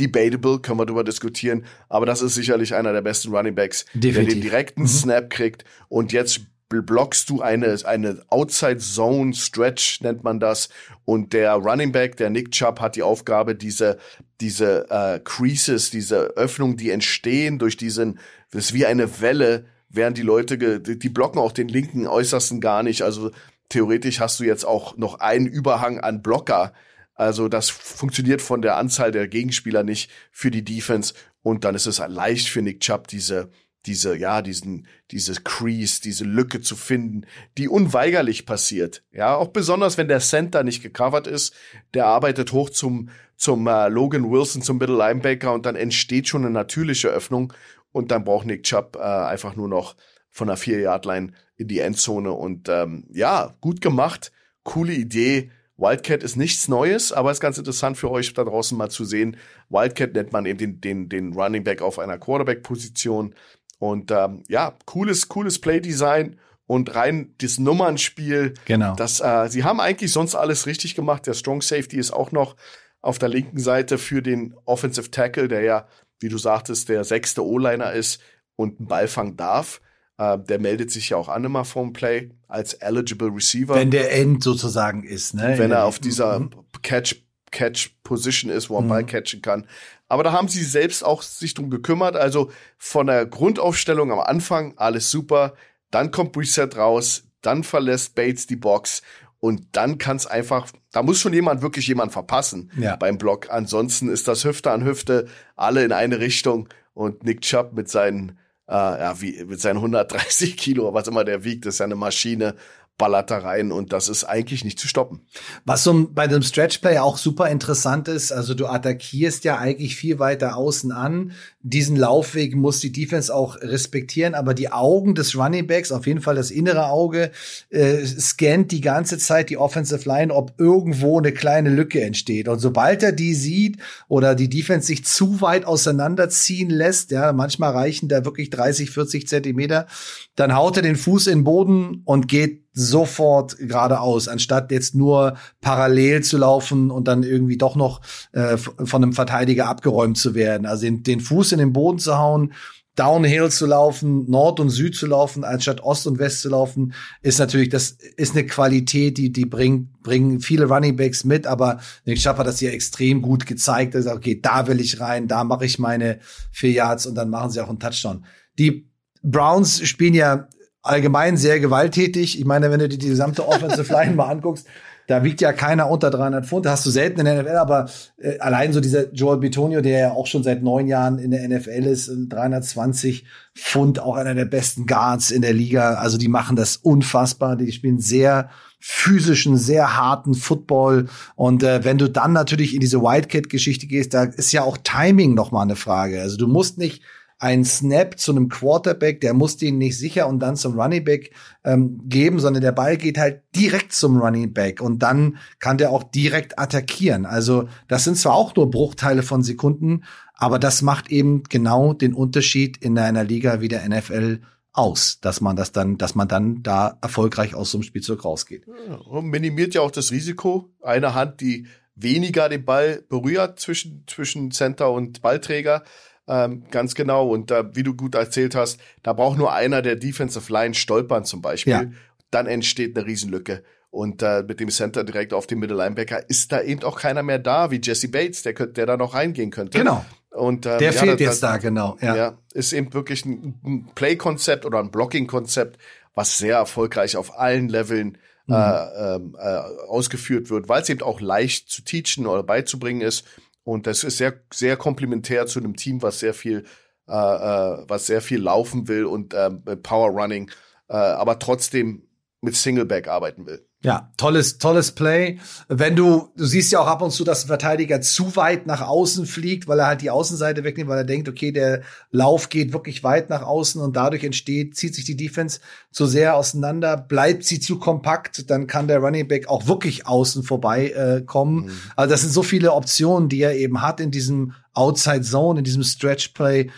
Debatable, können wir darüber diskutieren, aber das ist sicherlich einer der besten Running Backs, Definitiv. der den direkten mhm. Snap kriegt und jetzt blockst du eine, eine Outside Zone Stretch, nennt man das. Und der Running Back, der Nick Chubb, hat die Aufgabe, diese, diese äh, Creases, diese Öffnungen, die entstehen durch diesen, das ist wie eine Welle, werden die Leute, die blocken auch den linken Äußersten gar nicht. Also theoretisch hast du jetzt auch noch einen Überhang an Blocker. Also das funktioniert von der Anzahl der Gegenspieler nicht für die Defense. Und dann ist es leicht für Nick Chubb, diese diese, ja, diesen, diese Crease, diese Lücke zu finden, die unweigerlich passiert. Ja, auch besonders, wenn der Center nicht gecovert ist, der arbeitet hoch zum, zum äh, Logan Wilson, zum Middle Linebacker und dann entsteht schon eine natürliche Öffnung und dann braucht Nick Chubb äh, einfach nur noch von der Vier-Yard-Line in die Endzone und ähm, ja, gut gemacht, coole Idee. Wildcat ist nichts Neues, aber ist ganz interessant für euch da draußen mal zu sehen. Wildcat nennt man eben den, den, den Running Back auf einer Quarterback-Position. Und ähm, ja, cooles, cooles Playdesign und rein das Nummernspiel. Genau. Das, äh, sie haben eigentlich sonst alles richtig gemacht. Der Strong Safety ist auch noch auf der linken Seite für den Offensive Tackle, der ja, wie du sagtest, der sechste O-Liner ist und einen Ball fangen darf. Äh, der meldet sich ja auch an immer vorm Play als eligible Receiver. Wenn der End sozusagen ist, ne? Wenn er auf dieser mhm. Catch Catch Position ist, wo er mhm. Ball catchen kann. Aber da haben sie selbst auch sich drum gekümmert. Also von der Grundaufstellung am Anfang alles super. Dann kommt Reset raus. Dann verlässt Bates die Box. Und dann kann es einfach, da muss schon jemand wirklich jemand verpassen ja. beim Block. Ansonsten ist das Hüfte an Hüfte, alle in eine Richtung. Und Nick Chubb mit seinen, äh, ja, wie, mit seinen 130 Kilo, was immer der wiegt, ist ja eine Maschine ballert da rein und das ist eigentlich nicht zu stoppen. Was so bei dem Stretchplay auch super interessant ist, also du attackierst ja eigentlich viel weiter außen an. Diesen Laufweg muss die Defense auch respektieren, aber die Augen des Running Backs, auf jeden Fall das innere Auge, äh, scannt die ganze Zeit die Offensive Line, ob irgendwo eine kleine Lücke entsteht. Und sobald er die sieht oder die Defense sich zu weit auseinanderziehen lässt, ja, manchmal reichen da wirklich 30, 40 Zentimeter, dann haut er den Fuß in den Boden und geht sofort geradeaus, anstatt jetzt nur parallel zu laufen und dann irgendwie doch noch äh, von einem Verteidiger abgeräumt zu werden. Also den, den Fuß in den Boden zu hauen, Downhill zu laufen, Nord und Süd zu laufen, anstatt Ost und West zu laufen, ist natürlich, das ist eine Qualität, die, die bringt, bringen viele Running Backs mit, aber Nick Chubb hat das hier extrem gut gezeigt. Er okay, da will ich rein, da mache ich meine vier Yards und dann machen sie auch einen Touchdown. Die Browns spielen ja allgemein sehr gewalttätig. Ich meine, wenn du dir die gesamte Offensive <laughs> Line mal anguckst, da wiegt ja keiner unter 300 Pfund. hast du selten in der NFL, aber äh, allein so dieser Joel Bitonio, der ja auch schon seit neun Jahren in der NFL ist, 320 Pfund, auch einer der besten Guards in der Liga. Also die machen das unfassbar. Die spielen sehr physischen, sehr harten Football. Und äh, wenn du dann natürlich in diese Wildcat-Geschichte gehst, da ist ja auch Timing noch mal eine Frage. Also du musst nicht ein Snap zu einem Quarterback, der muss den nicht sicher und dann zum Running Back ähm, geben, sondern der Ball geht halt direkt zum Running Back und dann kann der auch direkt attackieren. Also das sind zwar auch nur Bruchteile von Sekunden, aber das macht eben genau den Unterschied in einer Liga wie der NFL aus, dass man das dann, dass man dann da erfolgreich aus so einem Spielzeug rausgeht. Ja, minimiert ja auch das Risiko. Eine Hand, die weniger den Ball berührt zwischen, zwischen Center und Ballträger, ähm, ganz genau. Und da, wie du gut erzählt hast, da braucht nur einer der Defensive Line stolpern zum Beispiel. Ja. Dann entsteht eine Riesenlücke. Und äh, mit dem Center direkt auf dem Middle Linebacker ist da eben auch keiner mehr da, wie Jesse Bates, der, könnte, der da noch reingehen könnte. Genau. Und, ähm, der ja, fehlt das, jetzt da, genau. Ja, ja ist eben wirklich ein, ein Play-Konzept oder ein Blocking-Konzept, was sehr erfolgreich auf allen Leveln mhm. äh, ähm, äh, ausgeführt wird, weil es eben auch leicht zu teachen oder beizubringen ist. Und das ist sehr, sehr komplementär zu einem Team, was sehr viel, äh, äh, was sehr viel laufen will und äh, Power Running, äh, aber trotzdem mit Singleback arbeiten will. Ja, tolles, tolles Play. Wenn du, du siehst ja auch ab und zu, dass ein Verteidiger zu weit nach außen fliegt, weil er halt die Außenseite wegnimmt, weil er denkt, okay, der Lauf geht wirklich weit nach außen und dadurch entsteht, zieht sich die Defense zu sehr auseinander, bleibt sie zu kompakt, dann kann der Running Back auch wirklich außen vorbei äh, kommen. Mhm. Also das sind so viele Optionen, die er eben hat in diesem Outside Zone, in diesem Stretch Play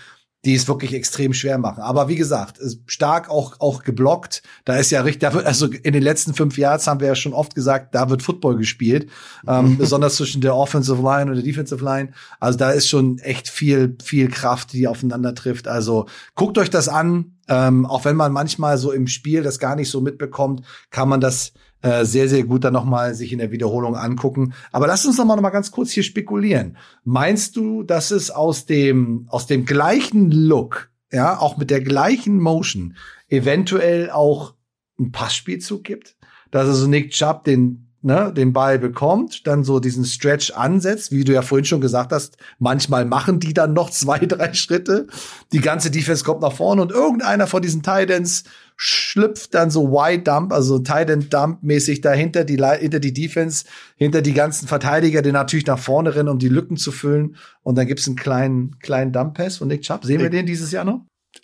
die es wirklich extrem schwer machen. Aber wie gesagt, stark auch, auch geblockt. Da ist ja richtig, also in den letzten fünf Jahren haben wir ja schon oft gesagt, da wird Football gespielt. ähm, <laughs> besonders zwischen der Offensive Line und der Defensive Line. Also da ist schon echt viel, viel Kraft, die aufeinander trifft. Also guckt euch das an. Ähm, auch wenn man manchmal so im Spiel das gar nicht so mitbekommt, kann man das äh, sehr, sehr gut dann nochmal sich in der Wiederholung angucken. Aber lass uns nochmal noch mal ganz kurz hier spekulieren. Meinst du, dass es aus dem, aus dem gleichen Look ja, auch mit der gleichen Motion eventuell auch einen Passspielzug gibt, dass also Nick Chubb den ne, den Ball bekommt, dann so diesen Stretch ansetzt, wie du ja vorhin schon gesagt hast, manchmal machen die dann noch <laughs> zwei, drei Schritte. Die ganze Defense kommt nach vorne und irgendeiner von diesen Titans schlüpft dann so Wide Dump, also Titan Dump mäßig dahinter die hinter die Defense, hinter die ganzen Verteidiger, die natürlich nach vorne rennen, um die Lücken zu füllen und dann gibt's einen kleinen kleinen Dump Pass von Nick Chubb. Sehen wir den dieses Jahr noch?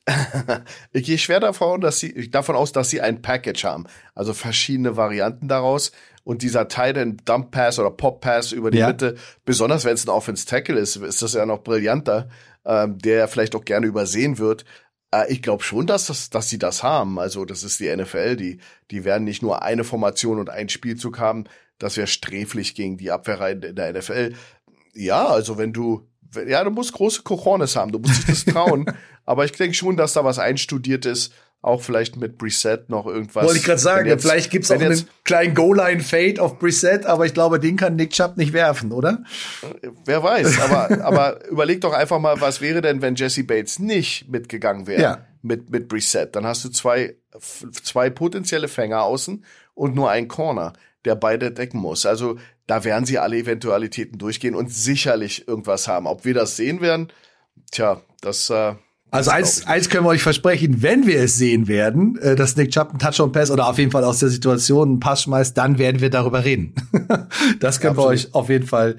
<laughs> ich gehe schwer davon, dass sie, davon aus, dass sie ein Package haben. Also verschiedene Varianten daraus. Und dieser Titan Dump Pass oder Pop Pass über die ja. Mitte, besonders wenn es ein Offense Tackle ist, ist das ja noch brillanter, ähm, der vielleicht auch gerne übersehen wird. Äh, ich glaube schon, dass, das, dass sie das haben. Also das ist die NFL, die, die werden nicht nur eine Formation und einen Spielzug haben. Das wäre sträflich gegen die Abwehrreihen in der NFL. Ja, also wenn du, ja, du musst große Cojones haben, du musst dich das <laughs> trauen. aber ich denke schon, dass da was einstudiert ist auch vielleicht mit Preset noch irgendwas. Wollte ich gerade sagen, jetzt, vielleicht gibt's auch einen kleinen Goal-Line-Fade auf Preset, aber ich glaube, den kann Nick Chubb nicht werfen, oder? Wer weiß, aber, aber überleg doch einfach mal, was wäre denn, wenn Jesse Bates nicht mitgegangen wäre ja. mit, mit Preset? Dann hast du zwei, zwei potenzielle Fänger außen und nur einen Corner, der beide decken muss. Also da werden sie alle Eventualitäten durchgehen und sicherlich irgendwas haben. Ob wir das sehen werden, tja, das äh, also eins, eins können wir euch versprechen, wenn wir es sehen werden, äh, dass Nick Chubb einen Touchdown-Pass oder auf jeden Fall aus der Situation einen Pass schmeißt, dann werden wir darüber reden. <laughs> das können ja, wir euch auf jeden Fall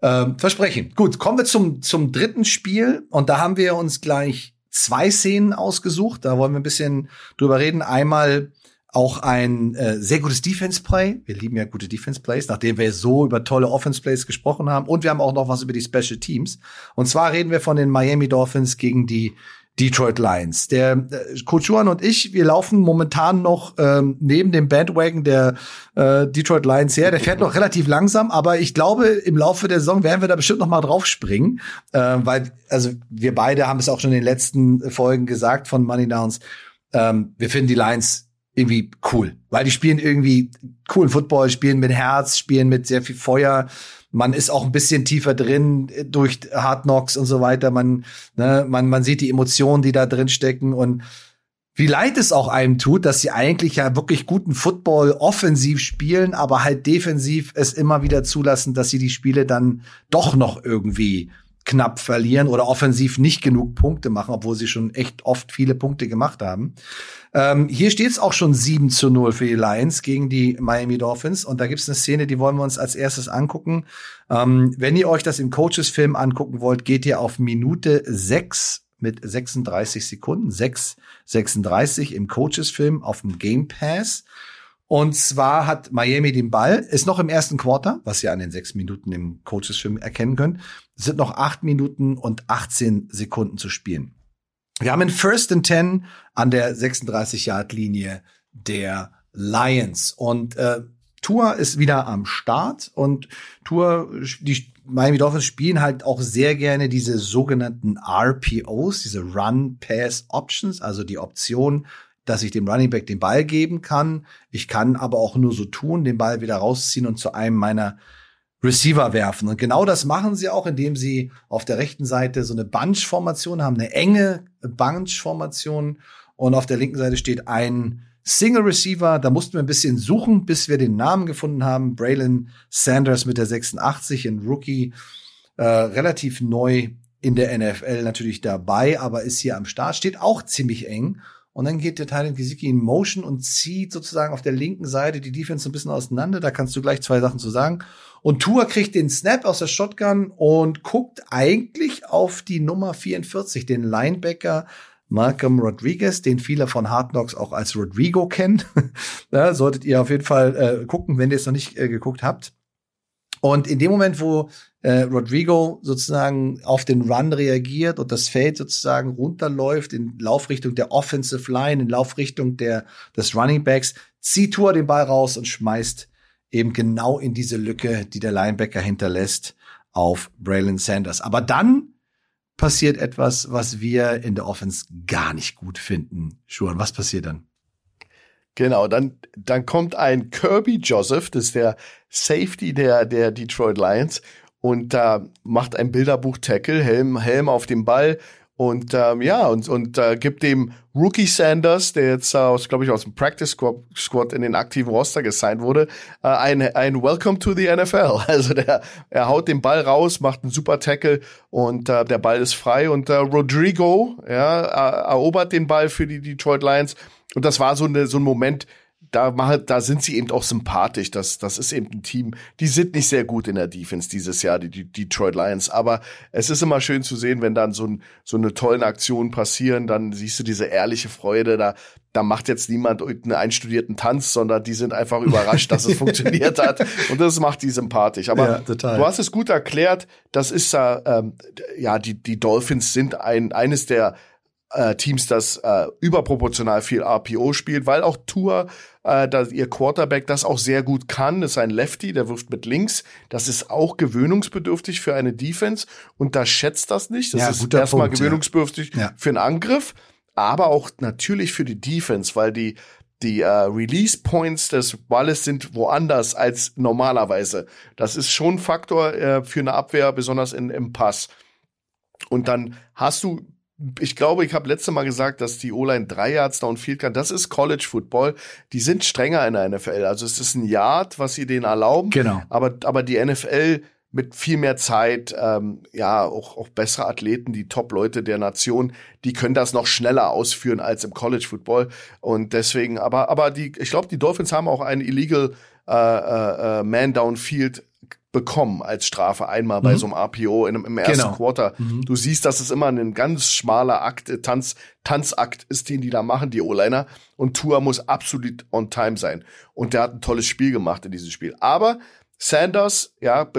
ähm, versprechen. Gut, kommen wir zum, zum dritten Spiel und da haben wir uns gleich zwei Szenen ausgesucht. Da wollen wir ein bisschen drüber reden. Einmal auch ein äh, sehr gutes Defense-Play. Wir lieben ja gute Defense-Plays, nachdem wir so über tolle Offense-Plays gesprochen haben. Und wir haben auch noch was über die Special Teams. Und zwar reden wir von den Miami Dolphins gegen die Detroit Lions. Der äh, Coach Juan und ich, wir laufen momentan noch ähm, neben dem Bandwagon der äh, Detroit Lions her. Der fährt noch relativ langsam, aber ich glaube, im Laufe der Saison werden wir da bestimmt noch mal drauf springen, äh, weil also wir beide haben es auch schon in den letzten Folgen gesagt von Money Downs. Ähm, wir finden die Lions irgendwie cool, weil die spielen irgendwie coolen Football, spielen mit Herz, spielen mit sehr viel Feuer. Man ist auch ein bisschen tiefer drin durch Hard Knocks und so weiter. Man, ne, man, man sieht die Emotionen, die da drin stecken und wie leid es auch einem tut, dass sie eigentlich ja wirklich guten Football offensiv spielen, aber halt defensiv es immer wieder zulassen, dass sie die Spiele dann doch noch irgendwie knapp verlieren oder offensiv nicht genug Punkte machen, obwohl sie schon echt oft viele Punkte gemacht haben. Ähm, hier steht es auch schon 7 zu 0 für die Lions gegen die Miami Dolphins. Und da gibt es eine Szene, die wollen wir uns als erstes angucken. Ähm, wenn ihr euch das im Coaches-Film angucken wollt, geht ihr auf Minute 6 mit 36 Sekunden, 6, 36 im Coaches-Film auf dem Game Pass. Und zwar hat Miami den Ball, ist noch im ersten Quarter, was ihr an den sechs Minuten im Coaches-Film erkennen könnt. Sind noch acht Minuten und 18 Sekunden zu spielen. Wir haben in First and Ten an der 36-Yard-Linie der Lions. Und äh, Tour ist wieder am Start und Tour, die Miami Dolphins spielen halt auch sehr gerne diese sogenannten RPOs, diese Run Pass Options, also die Option dass ich dem Running Back den Ball geben kann. Ich kann aber auch nur so tun, den Ball wieder rausziehen und zu einem meiner Receiver werfen. Und genau das machen sie auch, indem sie auf der rechten Seite so eine Bunch-Formation haben, eine enge Bunch-Formation. Und auf der linken Seite steht ein Single Receiver. Da mussten wir ein bisschen suchen, bis wir den Namen gefunden haben. Braylon Sanders mit der 86, ein Rookie, äh, relativ neu in der NFL natürlich dabei, aber ist hier am Start, steht auch ziemlich eng. Und dann geht der in Gesicki in Motion und zieht sozusagen auf der linken Seite die Defense ein bisschen auseinander. Da kannst du gleich zwei Sachen zu sagen. Und Tua kriegt den Snap aus der Shotgun und guckt eigentlich auf die Nummer 44, den Linebacker Malcolm Rodriguez, den viele von Hard Knocks auch als Rodrigo kennen. <laughs> da solltet ihr auf jeden Fall äh, gucken, wenn ihr es noch nicht äh, geguckt habt. Und in dem Moment, wo äh, Rodrigo sozusagen auf den Run reagiert und das Feld sozusagen runterläuft in Laufrichtung der Offensive Line, in Laufrichtung der, des Running Backs, zieht Tour den Ball raus und schmeißt eben genau in diese Lücke, die der Linebacker hinterlässt, auf Braylon Sanders. Aber dann passiert etwas, was wir in der Offense gar nicht gut finden. Schuhan, was passiert dann? Genau, dann, dann kommt ein Kirby Joseph, das ist der Safety der, der Detroit Lions, und da macht ein Bilderbuch Tackle, Helm, Helm auf dem Ball Und ähm, ja, und, und äh, gibt dem Rookie Sanders, der jetzt äh, aus, glaube ich, aus dem Practice Squad in den aktiven Roster gesigned wurde, äh, ein, ein Welcome to the NFL. <laughs> Also der, er haut den Ball raus, macht einen super Tackle und äh, der Ball ist frei. Und äh, Rodrigo ja, erobert den Ball für die Detroit Lions. Und das war so, eine, so ein Moment, da, da sind sie eben auch sympathisch. Das, das ist eben ein Team, die sind nicht sehr gut in der Defense dieses Jahr, die, die Detroit Lions. Aber es ist immer schön zu sehen, wenn dann so, ein, so eine tollen Aktion passieren, dann siehst du diese ehrliche Freude. Da, da macht jetzt niemand einen einstudierten Tanz, sondern die sind einfach überrascht, dass es <laughs> funktioniert hat. Und das macht die sympathisch. Aber ja, du hast es gut erklärt. Das ist ähm, ja, die, die Dolphins sind ein, eines der äh, Teams, das äh, überproportional viel RPO spielt, weil auch Tour, äh, da ihr Quarterback das auch sehr gut kann. Das ist ein Lefty, der wirft mit links. Das ist auch gewöhnungsbedürftig für eine Defense und da schätzt das nicht. Das ja, ist erstmal gewöhnungsbedürftig ja. für einen Angriff, aber auch natürlich für die Defense, weil die die äh, Release Points des Balles sind woanders als normalerweise. Das ist schon ein Faktor äh, für eine Abwehr, besonders in, im Pass. Und dann hast du ich glaube, ich habe letzte Mal gesagt, dass die O-Line drei Yards downfield kann. Das ist College Football. Die sind strenger in der NFL. Also es ist ein Yard, was sie denen erlauben. Genau. Aber, aber die NFL mit viel mehr Zeit, ähm, ja, auch, auch bessere Athleten, die Top-Leute der Nation, die können das noch schneller ausführen als im College Football. Und deswegen, aber, aber die, ich glaube, die Dolphins haben auch einen illegal äh, äh, äh Man Downfield bekommen als Strafe einmal bei mhm. so einem RPO in, im ersten genau. Quarter. Mhm. Du siehst, dass es immer ein ganz schmaler Akt, äh, Tanz, Tanzakt ist, den die da machen, die O-Liner. Und Tua muss absolut on time sein. Und der hat ein tolles Spiel gemacht in diesem Spiel. Aber Sanders, ja,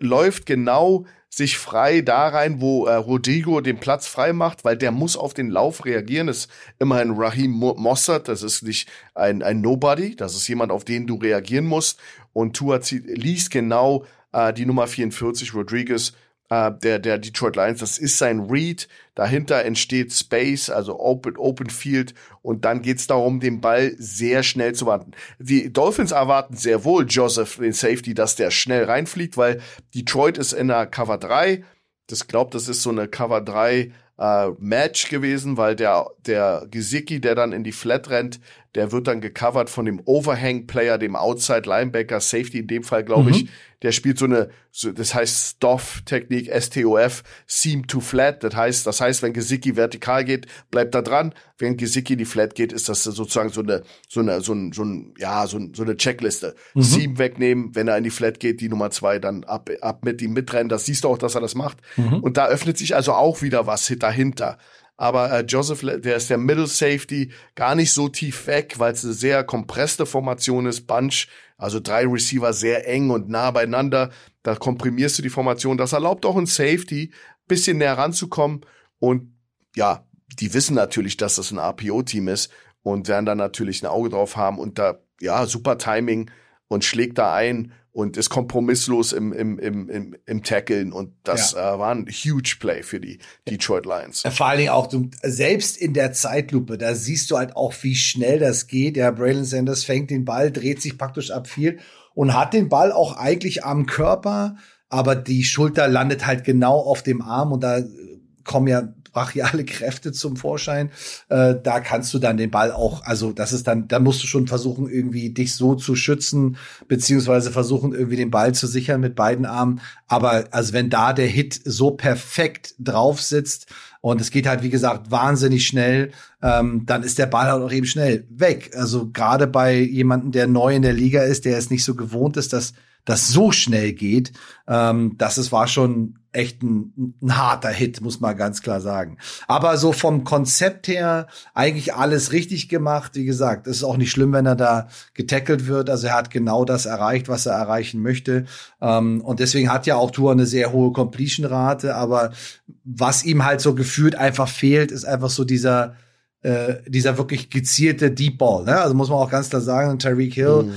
läuft genau sich frei da rein, wo äh, Rodrigo den Platz frei macht, weil der muss auf den Lauf reagieren. Das ist immerhin Raheem Mossad, das ist nicht ein, ein Nobody, das ist jemand, auf den du reagieren musst. Und Tua zieht, liest genau äh, die Nummer 44, Rodriguez, äh, der, der Detroit Lions, das ist sein Read. Dahinter entsteht Space, also Open, Open Field. Und dann geht's darum, den Ball sehr schnell zu warten. Die Dolphins erwarten sehr wohl Joseph, den Safety, dass der schnell reinfliegt, weil Detroit ist in der Cover 3. Das glaubt, das ist so eine Cover 3 äh, Match gewesen, weil der, der Gesicki, der dann in die Flat rennt, der wird dann gecovert von dem Overhang-Player, dem Outside Linebacker, Safety in dem Fall, glaube mhm. ich. Der spielt so eine, so, das heißt Stoff-Technik, S-T-O-F, Seam to Flat. Das heißt, das heißt, wenn Gesicki vertikal geht, bleibt da dran. Wenn Gesicki in die Flat geht, ist das sozusagen so eine, so eine, so ein, so ein, ja, so, ein, so eine Checkliste. Mhm. Seam wegnehmen, wenn er in die Flat geht, die Nummer zwei dann ab, ab mit ihm mitrennen. Das siehst du auch, dass er das macht. Mhm. Und da öffnet sich also auch wieder was dahinter. Aber äh, Joseph, der ist der Middle Safety, gar nicht so tief weg, weil es eine sehr kompresste Formation ist. Bunch, also drei Receiver sehr eng und nah beieinander. Da komprimierst du die Formation. Das erlaubt auch ein Safety, bisschen näher ranzukommen. Und ja, die wissen natürlich, dass das ein RPO-Team ist und werden dann natürlich ein Auge drauf haben und da, ja, super Timing und schlägt da ein und ist kompromisslos im, im, im, im, im Tackeln und das ja. äh, war ein huge Play für die Detroit Lions. Vor allen Dingen auch du, selbst in der Zeitlupe, da siehst du halt auch, wie schnell das geht. Der Braylon Sanders fängt den Ball, dreht sich praktisch ab viel und hat den Ball auch eigentlich am Körper, aber die Schulter landet halt genau auf dem Arm und da kommen ja brachiale Kräfte zum Vorschein. Äh, da kannst du dann den Ball auch, also das ist dann, da musst du schon versuchen, irgendwie dich so zu schützen, beziehungsweise versuchen, irgendwie den Ball zu sichern mit beiden Armen. Aber also wenn da der Hit so perfekt drauf sitzt, und es geht halt, wie gesagt, wahnsinnig schnell. Ähm, dann ist der Ball halt auch eben schnell weg. Also gerade bei jemandem, der neu in der Liga ist, der es nicht so gewohnt ist, dass das so schnell geht, ähm, das ist, war schon echt ein, ein, harter Hit, muss man ganz klar sagen. Aber so vom Konzept her eigentlich alles richtig gemacht. Wie gesagt, es ist auch nicht schlimm, wenn er da getackelt wird. Also er hat genau das erreicht, was er erreichen möchte. Ähm, und deswegen hat ja auch Tour eine sehr hohe Completion-Rate. Aber was ihm halt so gefühlt einfach fehlt, ist einfach so dieser äh, dieser wirklich gezielte Deep Ball. Ne? Also muss man auch ganz klar sagen, Tyreek Hill mhm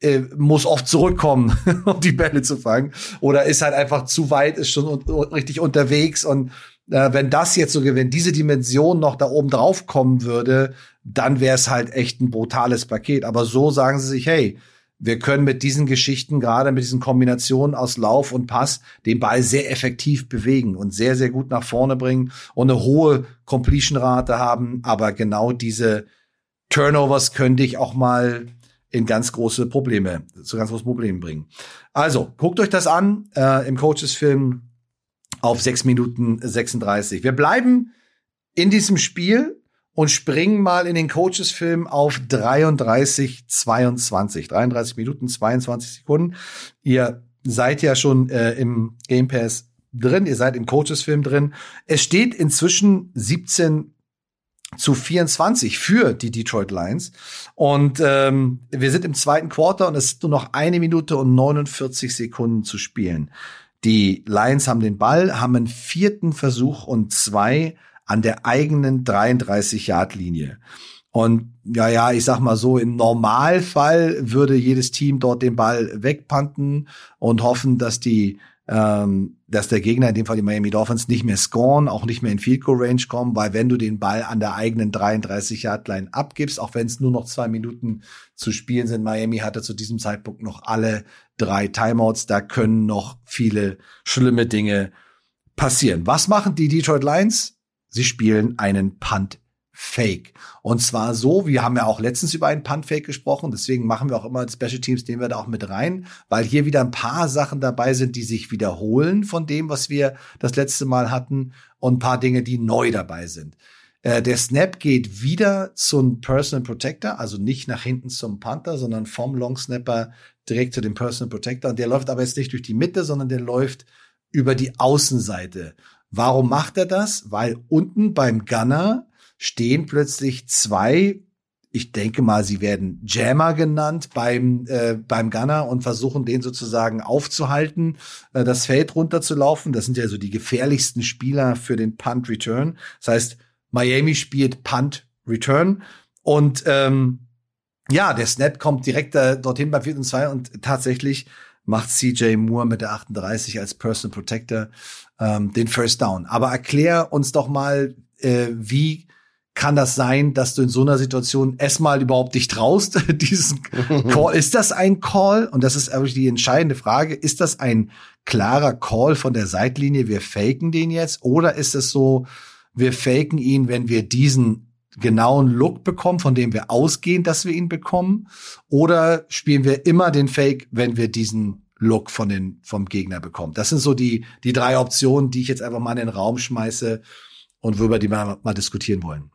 äh, muss oft zurückkommen, <laughs> um die Bälle zu fangen. Oder ist halt einfach zu weit, ist schon richtig unterwegs. Und äh, wenn das jetzt so, wenn diese Dimension noch da oben drauf kommen würde, dann wäre es halt echt ein brutales Paket. Aber so sagen sie sich, hey, wir können mit diesen Geschichten, gerade mit diesen Kombinationen aus Lauf und Pass, den Ball sehr effektiv bewegen und sehr, sehr gut nach vorne bringen und eine hohe Completion-Rate haben. Aber genau diese Turnovers können dich auch mal in ganz große Probleme, zu ganz großen Problemen bringen. Also, guckt euch das an äh, im Coaches-Film auf 6 Minuten 36. Wir bleiben in diesem Spiel und springen mal in den Coaches-Film auf 33, 22. 33 Minuten, 22 Sekunden. Ihr seid ja schon äh, im Game Pass drin, ihr seid im Coaches-Film drin. Es steht inzwischen 17 zu 24 für die Detroit Lions. Und ähm, wir sind im zweiten Quarter und es ist nur noch eine Minute und 49 Sekunden zu spielen. Die Lions haben den Ball, haben einen vierten Versuch und zwei an der eigenen 33-Yard-Linie. Und ja, ja, ich sag mal so, im Normalfall würde jedes Team dort den Ball wegpanten und hoffen, dass die ähm, dass der Gegner, in dem Fall die Miami Dolphins, nicht mehr scoren, auch nicht mehr in Field Goal Range kommen, weil wenn du den Ball an der eigenen 33 Yard Line abgibst, auch wenn es nur noch zwei Minuten zu spielen sind, Miami hatte zu diesem Zeitpunkt noch alle drei Timeouts, da können noch viele schlimme Dinge passieren. Was machen die Detroit Lions? Sie spielen einen Punt Fake. Und zwar so, wir haben ja auch letztens über einen Punt Fake gesprochen, deswegen machen wir auch immer Special Teams, nehmen wir da auch mit rein, weil hier wieder ein paar Sachen dabei sind, die sich wiederholen von dem, was wir das letzte Mal hatten und ein paar Dinge, die neu dabei sind. Äh, der Snap geht wieder zum Personal Protector, also nicht nach hinten zum Panther, sondern vom Long Snapper direkt zu dem Personal Protector. Und der läuft aber jetzt nicht durch die Mitte, sondern der läuft über die Außenseite. Warum macht er das? Weil unten beim Gunner stehen plötzlich zwei, ich denke mal, sie werden Jammer genannt beim, äh, beim Gunner und versuchen den sozusagen aufzuhalten, äh, das Feld runterzulaufen. Das sind ja so die gefährlichsten Spieler für den Punt Return. Das heißt, Miami spielt Punt Return und ähm, ja, der Snap kommt direkt äh, dorthin bei 4 und 2 und tatsächlich macht CJ Moore mit der 38 als Personal Protector ähm, den First Down. Aber erklär uns doch mal, äh, wie kann das sein, dass du in so einer Situation erstmal überhaupt dich traust, <laughs> diesen Call. Ist das ein Call? Und das ist eigentlich die entscheidende Frage. Ist das ein klarer Call von der Seitlinie? Wir faken den jetzt? Oder ist es so, wir faken ihn, wenn wir diesen genauen Look bekommen, von dem wir ausgehen, dass wir ihn bekommen? Oder spielen wir immer den Fake, wenn wir diesen Look von den, vom Gegner bekommen? Das sind so die, die drei Optionen, die ich jetzt einfach mal in den Raum schmeiße und worüber die wir mal diskutieren wollen.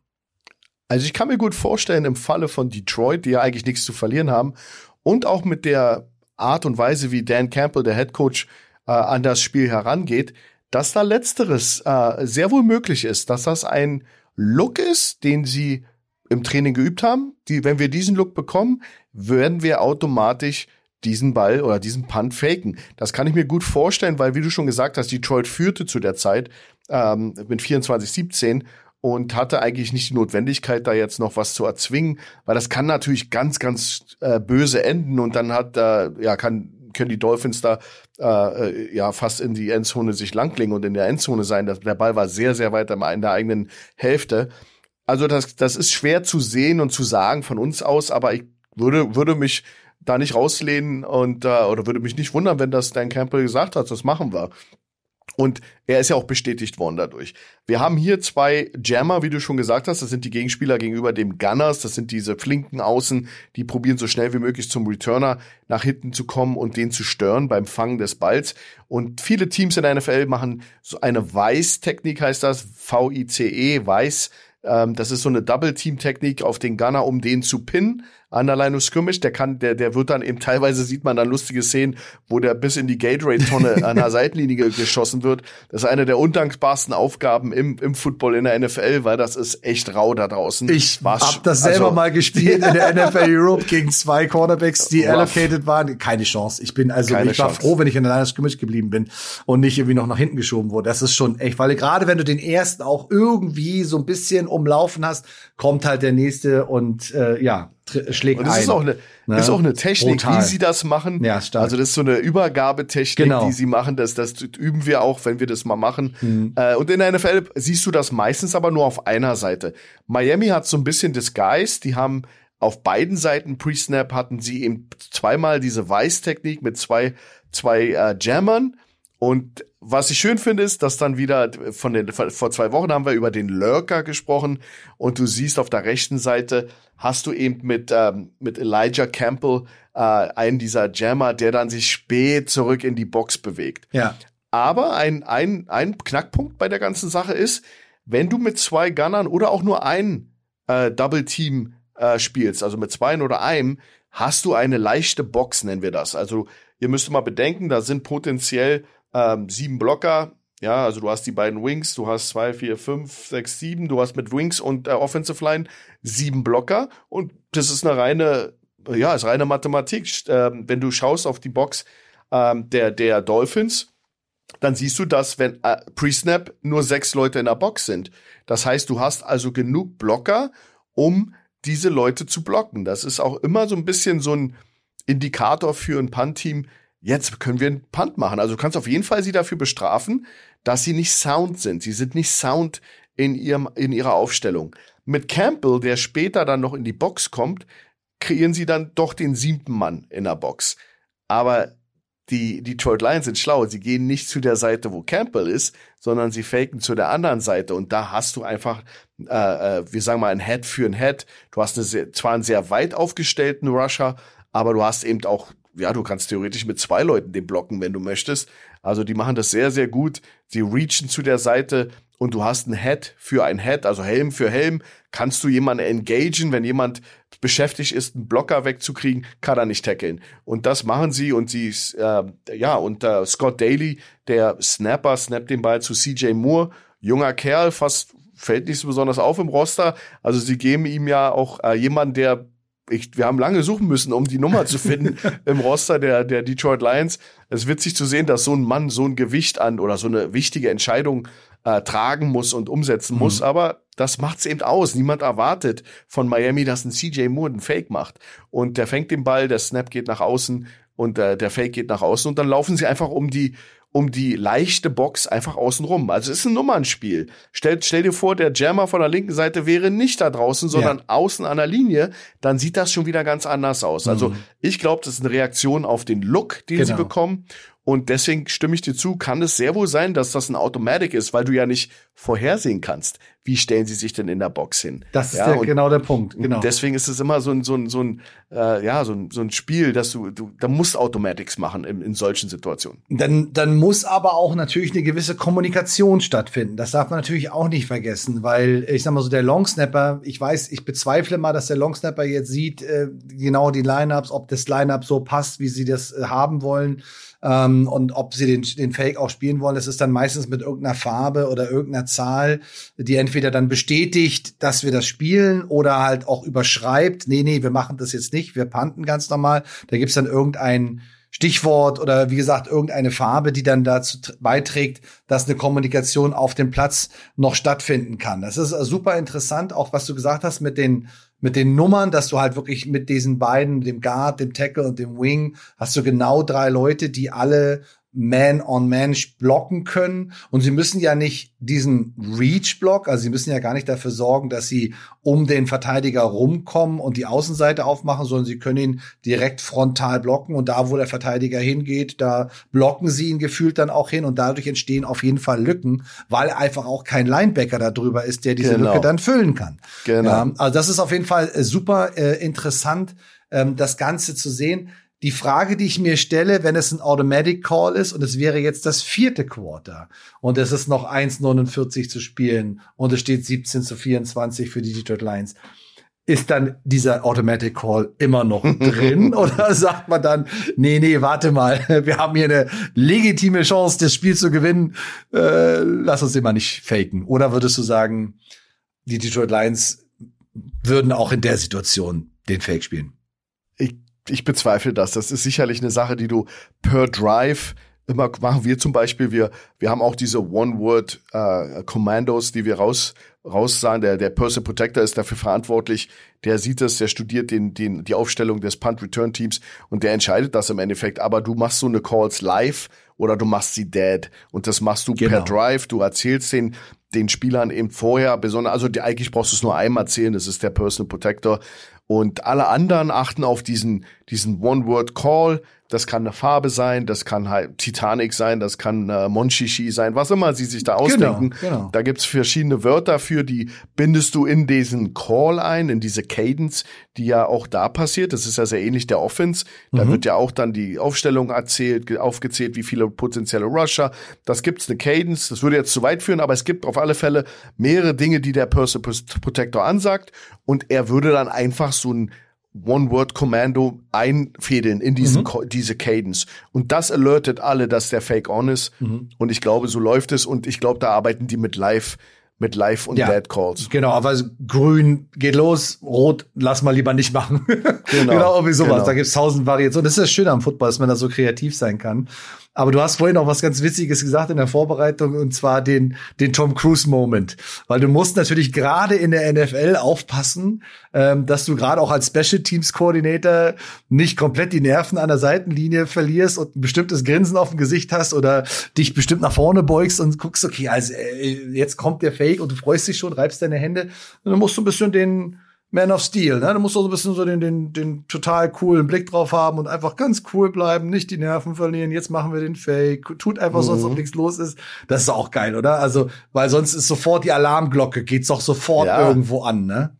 Also ich kann mir gut vorstellen, im Falle von Detroit, die ja eigentlich nichts zu verlieren haben, und auch mit der Art und Weise, wie Dan Campbell, der Head Coach, äh, an das Spiel herangeht, dass da letzteres äh, sehr wohl möglich ist, dass das ein Look ist, den sie im Training geübt haben. Die, wenn wir diesen Look bekommen, werden wir automatisch diesen Ball oder diesen Punt faken. Das kann ich mir gut vorstellen, weil, wie du schon gesagt hast, Detroit führte zu der Zeit ähm, mit 24-17 und hatte eigentlich nicht die Notwendigkeit, da jetzt noch was zu erzwingen, weil das kann natürlich ganz, ganz äh, böse enden und dann hat äh, ja kann können die Dolphins da äh, ja fast in die Endzone sich langlegen und in der Endzone sein. Das, der Ball war sehr, sehr weit in der eigenen Hälfte. Also das, das ist schwer zu sehen und zu sagen von uns aus, aber ich würde, würde mich da nicht rauslehnen und äh, oder würde mich nicht wundern, wenn das Dan Campbell gesagt hat, das machen wir. Und er ist ja auch bestätigt worden dadurch. Wir haben hier zwei Jammer, wie du schon gesagt hast. Das sind die Gegenspieler gegenüber dem Gunners. Das sind diese flinken Außen, die probieren so schnell wie möglich zum Returner nach hinten zu kommen und den zu stören beim Fangen des Balls. Und viele Teams in der NFL machen so eine Weiß-Technik, heißt das. V-I-C-E, Weiß. Ähm, das ist so eine Double-Team-Technik auf den Gunner, um den zu pinnen an der Line of Scrimmage. Der kann, der, der wird dann eben teilweise sieht man dann lustige Szenen, wo der bis in die Gatorade-Tonne <laughs> an der Seitenlinie geschossen wird. Das ist eine der undankbarsten Aufgaben im, im Football in der NFL, weil das ist echt rau da draußen. Ich War's, hab das selber also, mal gespielt in der <laughs> NFL Europe gegen zwei Cornerbacks, die rough. allocated waren. Keine Chance. Ich bin also, Keine ich war Chance. froh, wenn ich in der Line of Scrimmage geblieben bin und nicht irgendwie noch nach hinten geschoben wurde. Das ist schon echt, weil gerade wenn du den ersten auch irgendwie so ein bisschen umlaufen hast, kommt halt der nächste und äh, ja, schlägt und das ein. Ist auch eine, ne? ist auch eine Technik, Brutal. wie sie das machen. Ja, stark. Also das ist so eine Übergabetechnik, genau. die sie machen. Das, das üben wir auch, wenn wir das mal machen. Mhm. Äh, und in der NFL siehst du das meistens aber nur auf einer Seite. Miami hat so ein bisschen das Geist, die haben auf beiden Seiten Pre-Snap hatten sie eben zweimal diese Weiß-Technik mit zwei, zwei äh, Jammern. Und was ich schön finde, ist, dass dann wieder von den, vor zwei Wochen haben wir über den Lurker gesprochen und du siehst auf der rechten Seite hast du eben mit, ähm, mit Elijah Campbell äh, einen dieser Jammer, der dann sich spät zurück in die Box bewegt. Ja. Aber ein, ein, ein Knackpunkt bei der ganzen Sache ist, wenn du mit zwei Gunnern oder auch nur ein äh, Double Team äh, spielst, also mit zwei oder einem, hast du eine leichte Box, nennen wir das. Also ihr müsst mal bedenken, da sind potenziell ähm, sieben Blocker. Ja, also du hast die beiden Wings, du hast zwei, vier, fünf, sechs, sieben, du hast mit Wings und äh, Offensive Line sieben Blocker und das ist eine reine, ja, ist reine Mathematik. Ähm, wenn du schaust auf die Box ähm, der, der Dolphins, dann siehst du, dass wenn äh, Pre-Snap nur sechs Leute in der Box sind. Das heißt, du hast also genug Blocker, um diese Leute zu blocken. Das ist auch immer so ein bisschen so ein Indikator für ein Punt-Team. Jetzt können wir einen Punt machen. Also du kannst auf jeden Fall sie dafür bestrafen, dass sie nicht sound sind. Sie sind nicht sound in ihrem, in ihrer Aufstellung. Mit Campbell, der später dann noch in die Box kommt, kreieren sie dann doch den siebten Mann in der Box. Aber die Detroit Lions sind schlau. Sie gehen nicht zu der Seite, wo Campbell ist, sondern sie faken zu der anderen Seite. Und da hast du einfach, äh, äh, wir sagen mal, ein Head für ein Head. Du hast eine sehr, zwar einen sehr weit aufgestellten Rusher, aber du hast eben auch, ja, du kannst theoretisch mit zwei Leuten den blocken, wenn du möchtest. Also die machen das sehr, sehr gut. Sie reachen zu der Seite und du hast ein Head für ein Head, also Helm für Helm. Kannst du jemanden engagen, wenn jemand beschäftigt ist, einen Blocker wegzukriegen, kann er nicht tackeln. Und das machen sie und sie, äh, ja, und äh, Scott Daly, der Snapper, snappt den Ball zu CJ Moore, junger Kerl, fast fällt nicht so besonders auf im Roster. Also sie geben ihm ja auch äh, jemanden, der ich, wir haben lange suchen müssen, um die Nummer zu finden <laughs> im Roster der, der Detroit Lions. Es ist witzig zu sehen, dass so ein Mann so ein Gewicht an oder so eine wichtige Entscheidung äh, tragen muss und umsetzen muss. Mhm. Aber das macht's eben aus. Niemand erwartet von Miami, dass ein CJ Moore einen Fake macht. Und der fängt den Ball, der Snap geht nach außen und äh, der Fake geht nach außen und dann laufen sie einfach um die um die leichte Box einfach außen rum. Also es ist ein Nummernspiel. Stell, stell dir vor, der Jammer von der linken Seite wäre nicht da draußen, sondern ja. außen an der Linie, dann sieht das schon wieder ganz anders aus. Also mhm. ich glaube, das ist eine Reaktion auf den Look, den genau. sie bekommen. Und deswegen stimme ich dir zu, kann es sehr wohl sein, dass das ein Automatic ist, weil du ja nicht vorhersehen kannst, wie stellen sie sich denn in der Box hin. Das ist ja, der, genau der Punkt. Genau. Deswegen ist es immer so ein, so ein, so ein, äh, ja, so ein, so ein Spiel, dass du, du da musst Automatics machen in, in solchen Situationen. Dann, dann muss aber auch natürlich eine gewisse Kommunikation stattfinden. Das darf man natürlich auch nicht vergessen, weil ich sag mal so, der Longsnapper, ich weiß, ich bezweifle mal, dass der Longsnapper jetzt sieht, äh, genau die Lineups, ob das Lineup so passt, wie sie das äh, haben wollen ähm, und ob sie den, den Fake auch spielen wollen, das ist dann meistens mit irgendeiner Farbe oder irgendeiner Zahl, die entweder dann bestätigt, dass wir das spielen oder halt auch überschreibt, nee, nee, wir machen das jetzt nicht, wir panten ganz normal. Da gibt's dann irgendein Stichwort oder wie gesagt irgendeine Farbe, die dann dazu beiträgt, dass eine Kommunikation auf dem Platz noch stattfinden kann. Das ist super interessant, auch was du gesagt hast mit den mit den Nummern, dass du halt wirklich mit diesen beiden, dem Guard, dem Tackle und dem Wing, hast du genau drei Leute, die alle Man-on-Man blocken können. Und sie müssen ja nicht diesen Reach-Block, also sie müssen ja gar nicht dafür sorgen, dass sie um den Verteidiger rumkommen und die Außenseite aufmachen, sondern sie können ihn direkt frontal blocken. Und da, wo der Verteidiger hingeht, da blocken sie ihn gefühlt dann auch hin. Und dadurch entstehen auf jeden Fall Lücken, weil einfach auch kein Linebacker da drüber ist, der diese genau. Lücke dann füllen kann. Genau. Ja, also das ist auf jeden Fall äh, super äh, interessant, ähm, das Ganze zu sehen die Frage, die ich mir stelle, wenn es ein Automatic Call ist und es wäre jetzt das vierte Quarter und es ist noch 1,49 zu spielen und es steht 17 zu 24 für die Detroit Lions. Ist dann dieser Automatic Call immer noch <laughs> drin oder sagt man dann, nee, nee, warte mal, <laughs> wir haben hier eine legitime Chance, das Spiel zu gewinnen, äh, lass uns den mal nicht faken. Oder würdest du sagen, die Detroit Lions würden auch in der Situation den Fake spielen? Ich bezweifle das. Das ist sicherlich eine Sache, die du per Drive immer machen. Wir zum Beispiel, wir, wir haben auch diese One-Word-Commandos, äh, die wir raus, raus. Der, der Person Protector ist dafür verantwortlich. Der sieht das, der studiert den, den, die Aufstellung des Punt-Return-Teams und der entscheidet das im Endeffekt. Aber du machst so eine Calls live oder du machst sie dead. Und das machst du genau. per Drive. Du erzählst den, den Spielern eben vorher, besonders, also die, eigentlich brauchst du es nur einmal erzählen, das ist der Personal Protector. Und alle anderen achten auf diesen, diesen One-Word-Call. Das kann eine Farbe sein, das kann halt Titanic sein, das kann äh, Monchichi sein, was immer sie sich da genau, ausdenken. Genau, genau. Da gibt's verschiedene Wörter für, die bindest du in diesen Call ein, in diese Cadence, die ja auch da passiert. Das ist ja sehr ähnlich der Offense. Da mhm. wird ja auch dann die Aufstellung erzählt, aufgezählt, wie viele potenzielle Rusher. Das gibt's eine Cadence. Das würde jetzt zu weit führen, aber es gibt auf alle Fälle mehrere Dinge, die der Person Protector ansagt. Und er würde dann einfach so ein One-Word-Commando einfädeln in diesen, mhm. diese Cadence. Und das alertet alle, dass der Fake on ist. Mhm. Und ich glaube, so läuft es. Und ich glaube, da arbeiten die mit Live mit Live und ja, Dead Calls. Genau, aber grün geht los, rot lass mal lieber nicht machen. <laughs> Genau, genau irgendwie sowas. Genau. Da gibt's tausend Variationen. Das ist das Schöne am Football, dass man da so kreativ sein kann. Aber du hast vorhin auch was ganz Witziges gesagt in der Vorbereitung und zwar den, den Tom Cruise Moment. Weil du musst natürlich gerade in der NFL aufpassen, ähm, dass du gerade auch als Special Teams Coordinator nicht komplett die Nerven an der Seitenlinie verlierst und ein bestimmtes Grinsen auf dem Gesicht hast oder dich bestimmt nach vorne beugst und guckst, okay, also äh, jetzt kommt der Fake und du freust dich schon, reibst deine Hände. Und dann musst du ein bisschen den, man of Steel, ne? Du musst auch so ein bisschen so den, den, den total coolen Blick drauf haben und einfach ganz cool bleiben, nicht die Nerven verlieren. Jetzt machen wir den Fake. Tut einfach mhm. so, als ob nichts los ist. Das ist auch geil, oder? Also, weil sonst ist sofort die Alarmglocke, geht's doch sofort ja. irgendwo an, ne?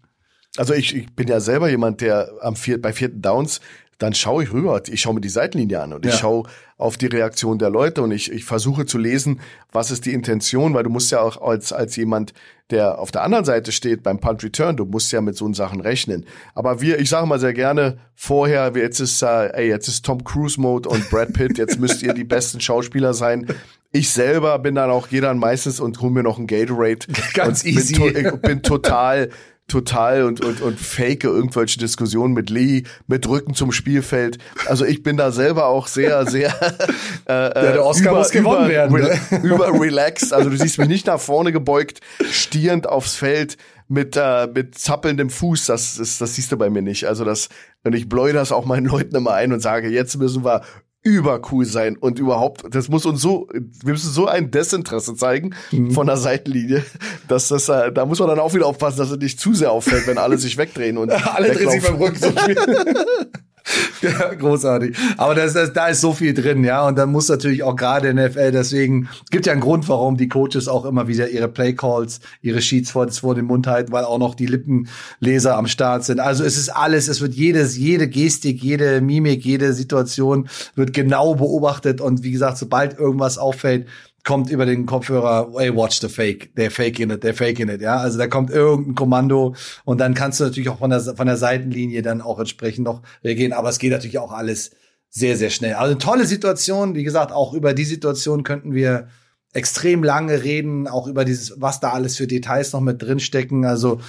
Also ich, ich bin ja selber jemand, der am vier, bei vierten Downs dann schaue ich rüber, ich schaue mir die Seitenlinie an und ja. ich schaue auf die Reaktion der Leute und ich, ich versuche zu lesen, was ist die Intention, weil du musst ja auch als, als jemand, der auf der anderen Seite steht beim Punt Return, du musst ja mit so Sachen rechnen. Aber wir, ich sage mal sehr gerne vorher, jetzt ist, äh, ey, jetzt ist Tom Cruise Mode und Brad Pitt, jetzt müsst ihr die besten Schauspieler sein. Ich selber bin dann auch, dann meistens und hol mir noch ein Gatorade. <laughs> Ganz easy. Bin, to bin total total und, und, und fake irgendwelche Diskussionen mit Lee, mit Rücken zum Spielfeld. Also ich bin da selber auch sehr, sehr <laughs> äh, ja, der Oscar über, muss gewonnen über, werden. Ne? <laughs> Über relaxed. Also du siehst mich nicht nach vorne gebeugt, stierend aufs Feld mit, äh, mit zappelndem Fuß, das, das, das siehst du bei mir nicht. Also das, und ich bläu das auch meinen Leuten immer ein und sage, jetzt müssen wir übercool sein und überhaupt, das muss uns so, wir müssen so ein Desinteresse zeigen mhm. von der Seitenlinie, dass das, äh, da muss man dann auch wieder aufpassen, dass es nicht zu sehr auffällt, wenn alle sich wegdrehen und <laughs> alle drehen sich beim Rücken. <laughs> <laughs> ja, großartig. Aber das, das, da ist so viel drin, ja. Und dann muss natürlich auch gerade in der NFL, deswegen gibt ja einen Grund, warum die Coaches auch immer wieder ihre Playcalls, ihre Sheets vor, vor den Mund halten, weil auch noch die Lippenleser am Start sind. Also es ist alles, es wird jedes, jede Gestik, jede Mimik, jede Situation wird genau beobachtet. Und wie gesagt, sobald irgendwas auffällt, kommt über den Kopfhörer, hey, watch the fake, der fake in it, der fake in it, ja. Also da kommt irgendein Kommando und dann kannst du natürlich auch von der, von der Seitenlinie dann auch entsprechend noch reagieren, aber es geht natürlich auch alles sehr, sehr schnell. Also eine tolle Situation, wie gesagt, auch über die Situation könnten wir extrem lange reden, auch über dieses, was da alles für Details noch mit drinstecken. Also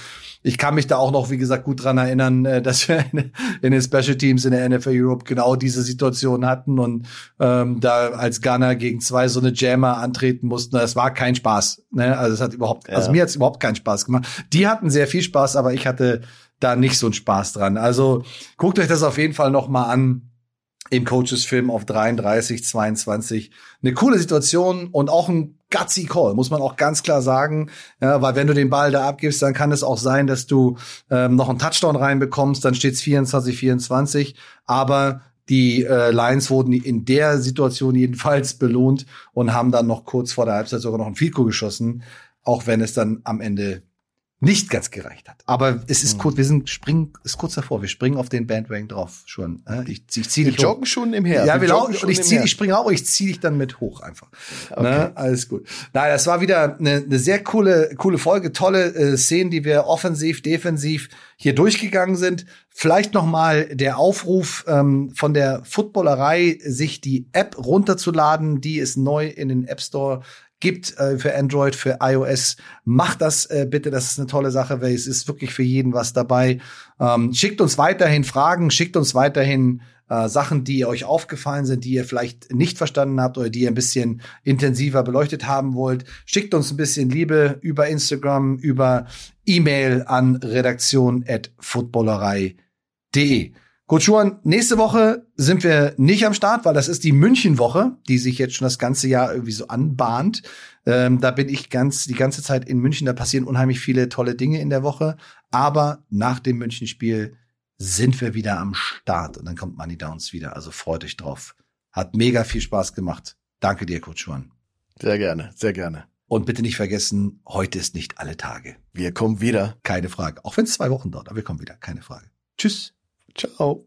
ich kann mich da auch noch, wie gesagt, gut dran erinnern, äh, dass wir in den Special Teams in der NFL Europe genau diese Situation hatten und ähm, da als Gunner gegen zwei so eine Jammer antreten mussten. Das war kein Spaß. Ne? Also es hat überhaupt, ja. also mir hat es überhaupt keinen Spaß gemacht. Die hatten sehr viel Spaß, aber ich hatte da nicht so einen Spaß dran. Also guckt euch das auf jeden Fall noch mal an im Coaches Film auf 33, 22. Eine coole Situation und auch ein gutsy Call, muss man auch ganz klar sagen. Ja, weil wenn du den Ball da abgibst, dann kann es auch sein, dass du ähm, noch einen Touchdown reinbekommst, dann steht's 24, 24. Aber die äh, Lions wurden in der Situation jedenfalls belohnt und haben dann noch kurz vor der Halbzeit sogar noch ein Fico geschossen, auch wenn es dann am Ende nicht ganz gereicht hat. Aber es ist mhm. kurz, wir sind springen, ist kurz davor, wir springen auf den Bandwagon drauf schon. Ich, ich zieh dich wir joggen hoch. schon im Her. Ja, wir, laufen und ich zieh, ich springe auch, ich zieh dich dann mit hoch einfach. Okay. Ne? Alles gut. Nein, das war wieder eine, eine sehr coole, coole Folge, tolle äh, Szenen, die wir offensiv, defensiv hier durchgegangen sind. Vielleicht noch mal der Aufruf ähm, von der Footballerei, sich die App runterzuladen. Die ist neu in den App Store gibt äh, für Android, für iOS. Macht das äh, bitte, das ist eine tolle Sache, weil es ist wirklich für jeden was dabei. Ähm, schickt uns weiterhin Fragen, schickt uns weiterhin äh, Sachen, die euch aufgefallen sind, die ihr vielleicht nicht verstanden habt oder die ihr ein bisschen intensiver beleuchtet haben wollt. Schickt uns ein bisschen Liebe über Instagram, über E-Mail an redaktion.footballerei.de. Coach Schuhan, nächste Woche sind wir nicht am Start, weil das ist die München-Woche, die sich jetzt schon das ganze Jahr irgendwie so anbahnt. Ähm, da bin ich ganz die ganze Zeit in München. Da passieren unheimlich viele tolle Dinge in der Woche. Aber nach dem München-Spiel sind wir wieder am Start und dann kommt Money Downs wieder. Also freut euch drauf. Hat mega viel Spaß gemacht. Danke dir, Coach Juan. Sehr gerne, sehr gerne. Und bitte nicht vergessen, heute ist nicht alle Tage. Wir kommen wieder. Keine Frage. Auch wenn es zwei Wochen dauert, aber wir kommen wieder. Keine Frage. Tschüss. Ciao.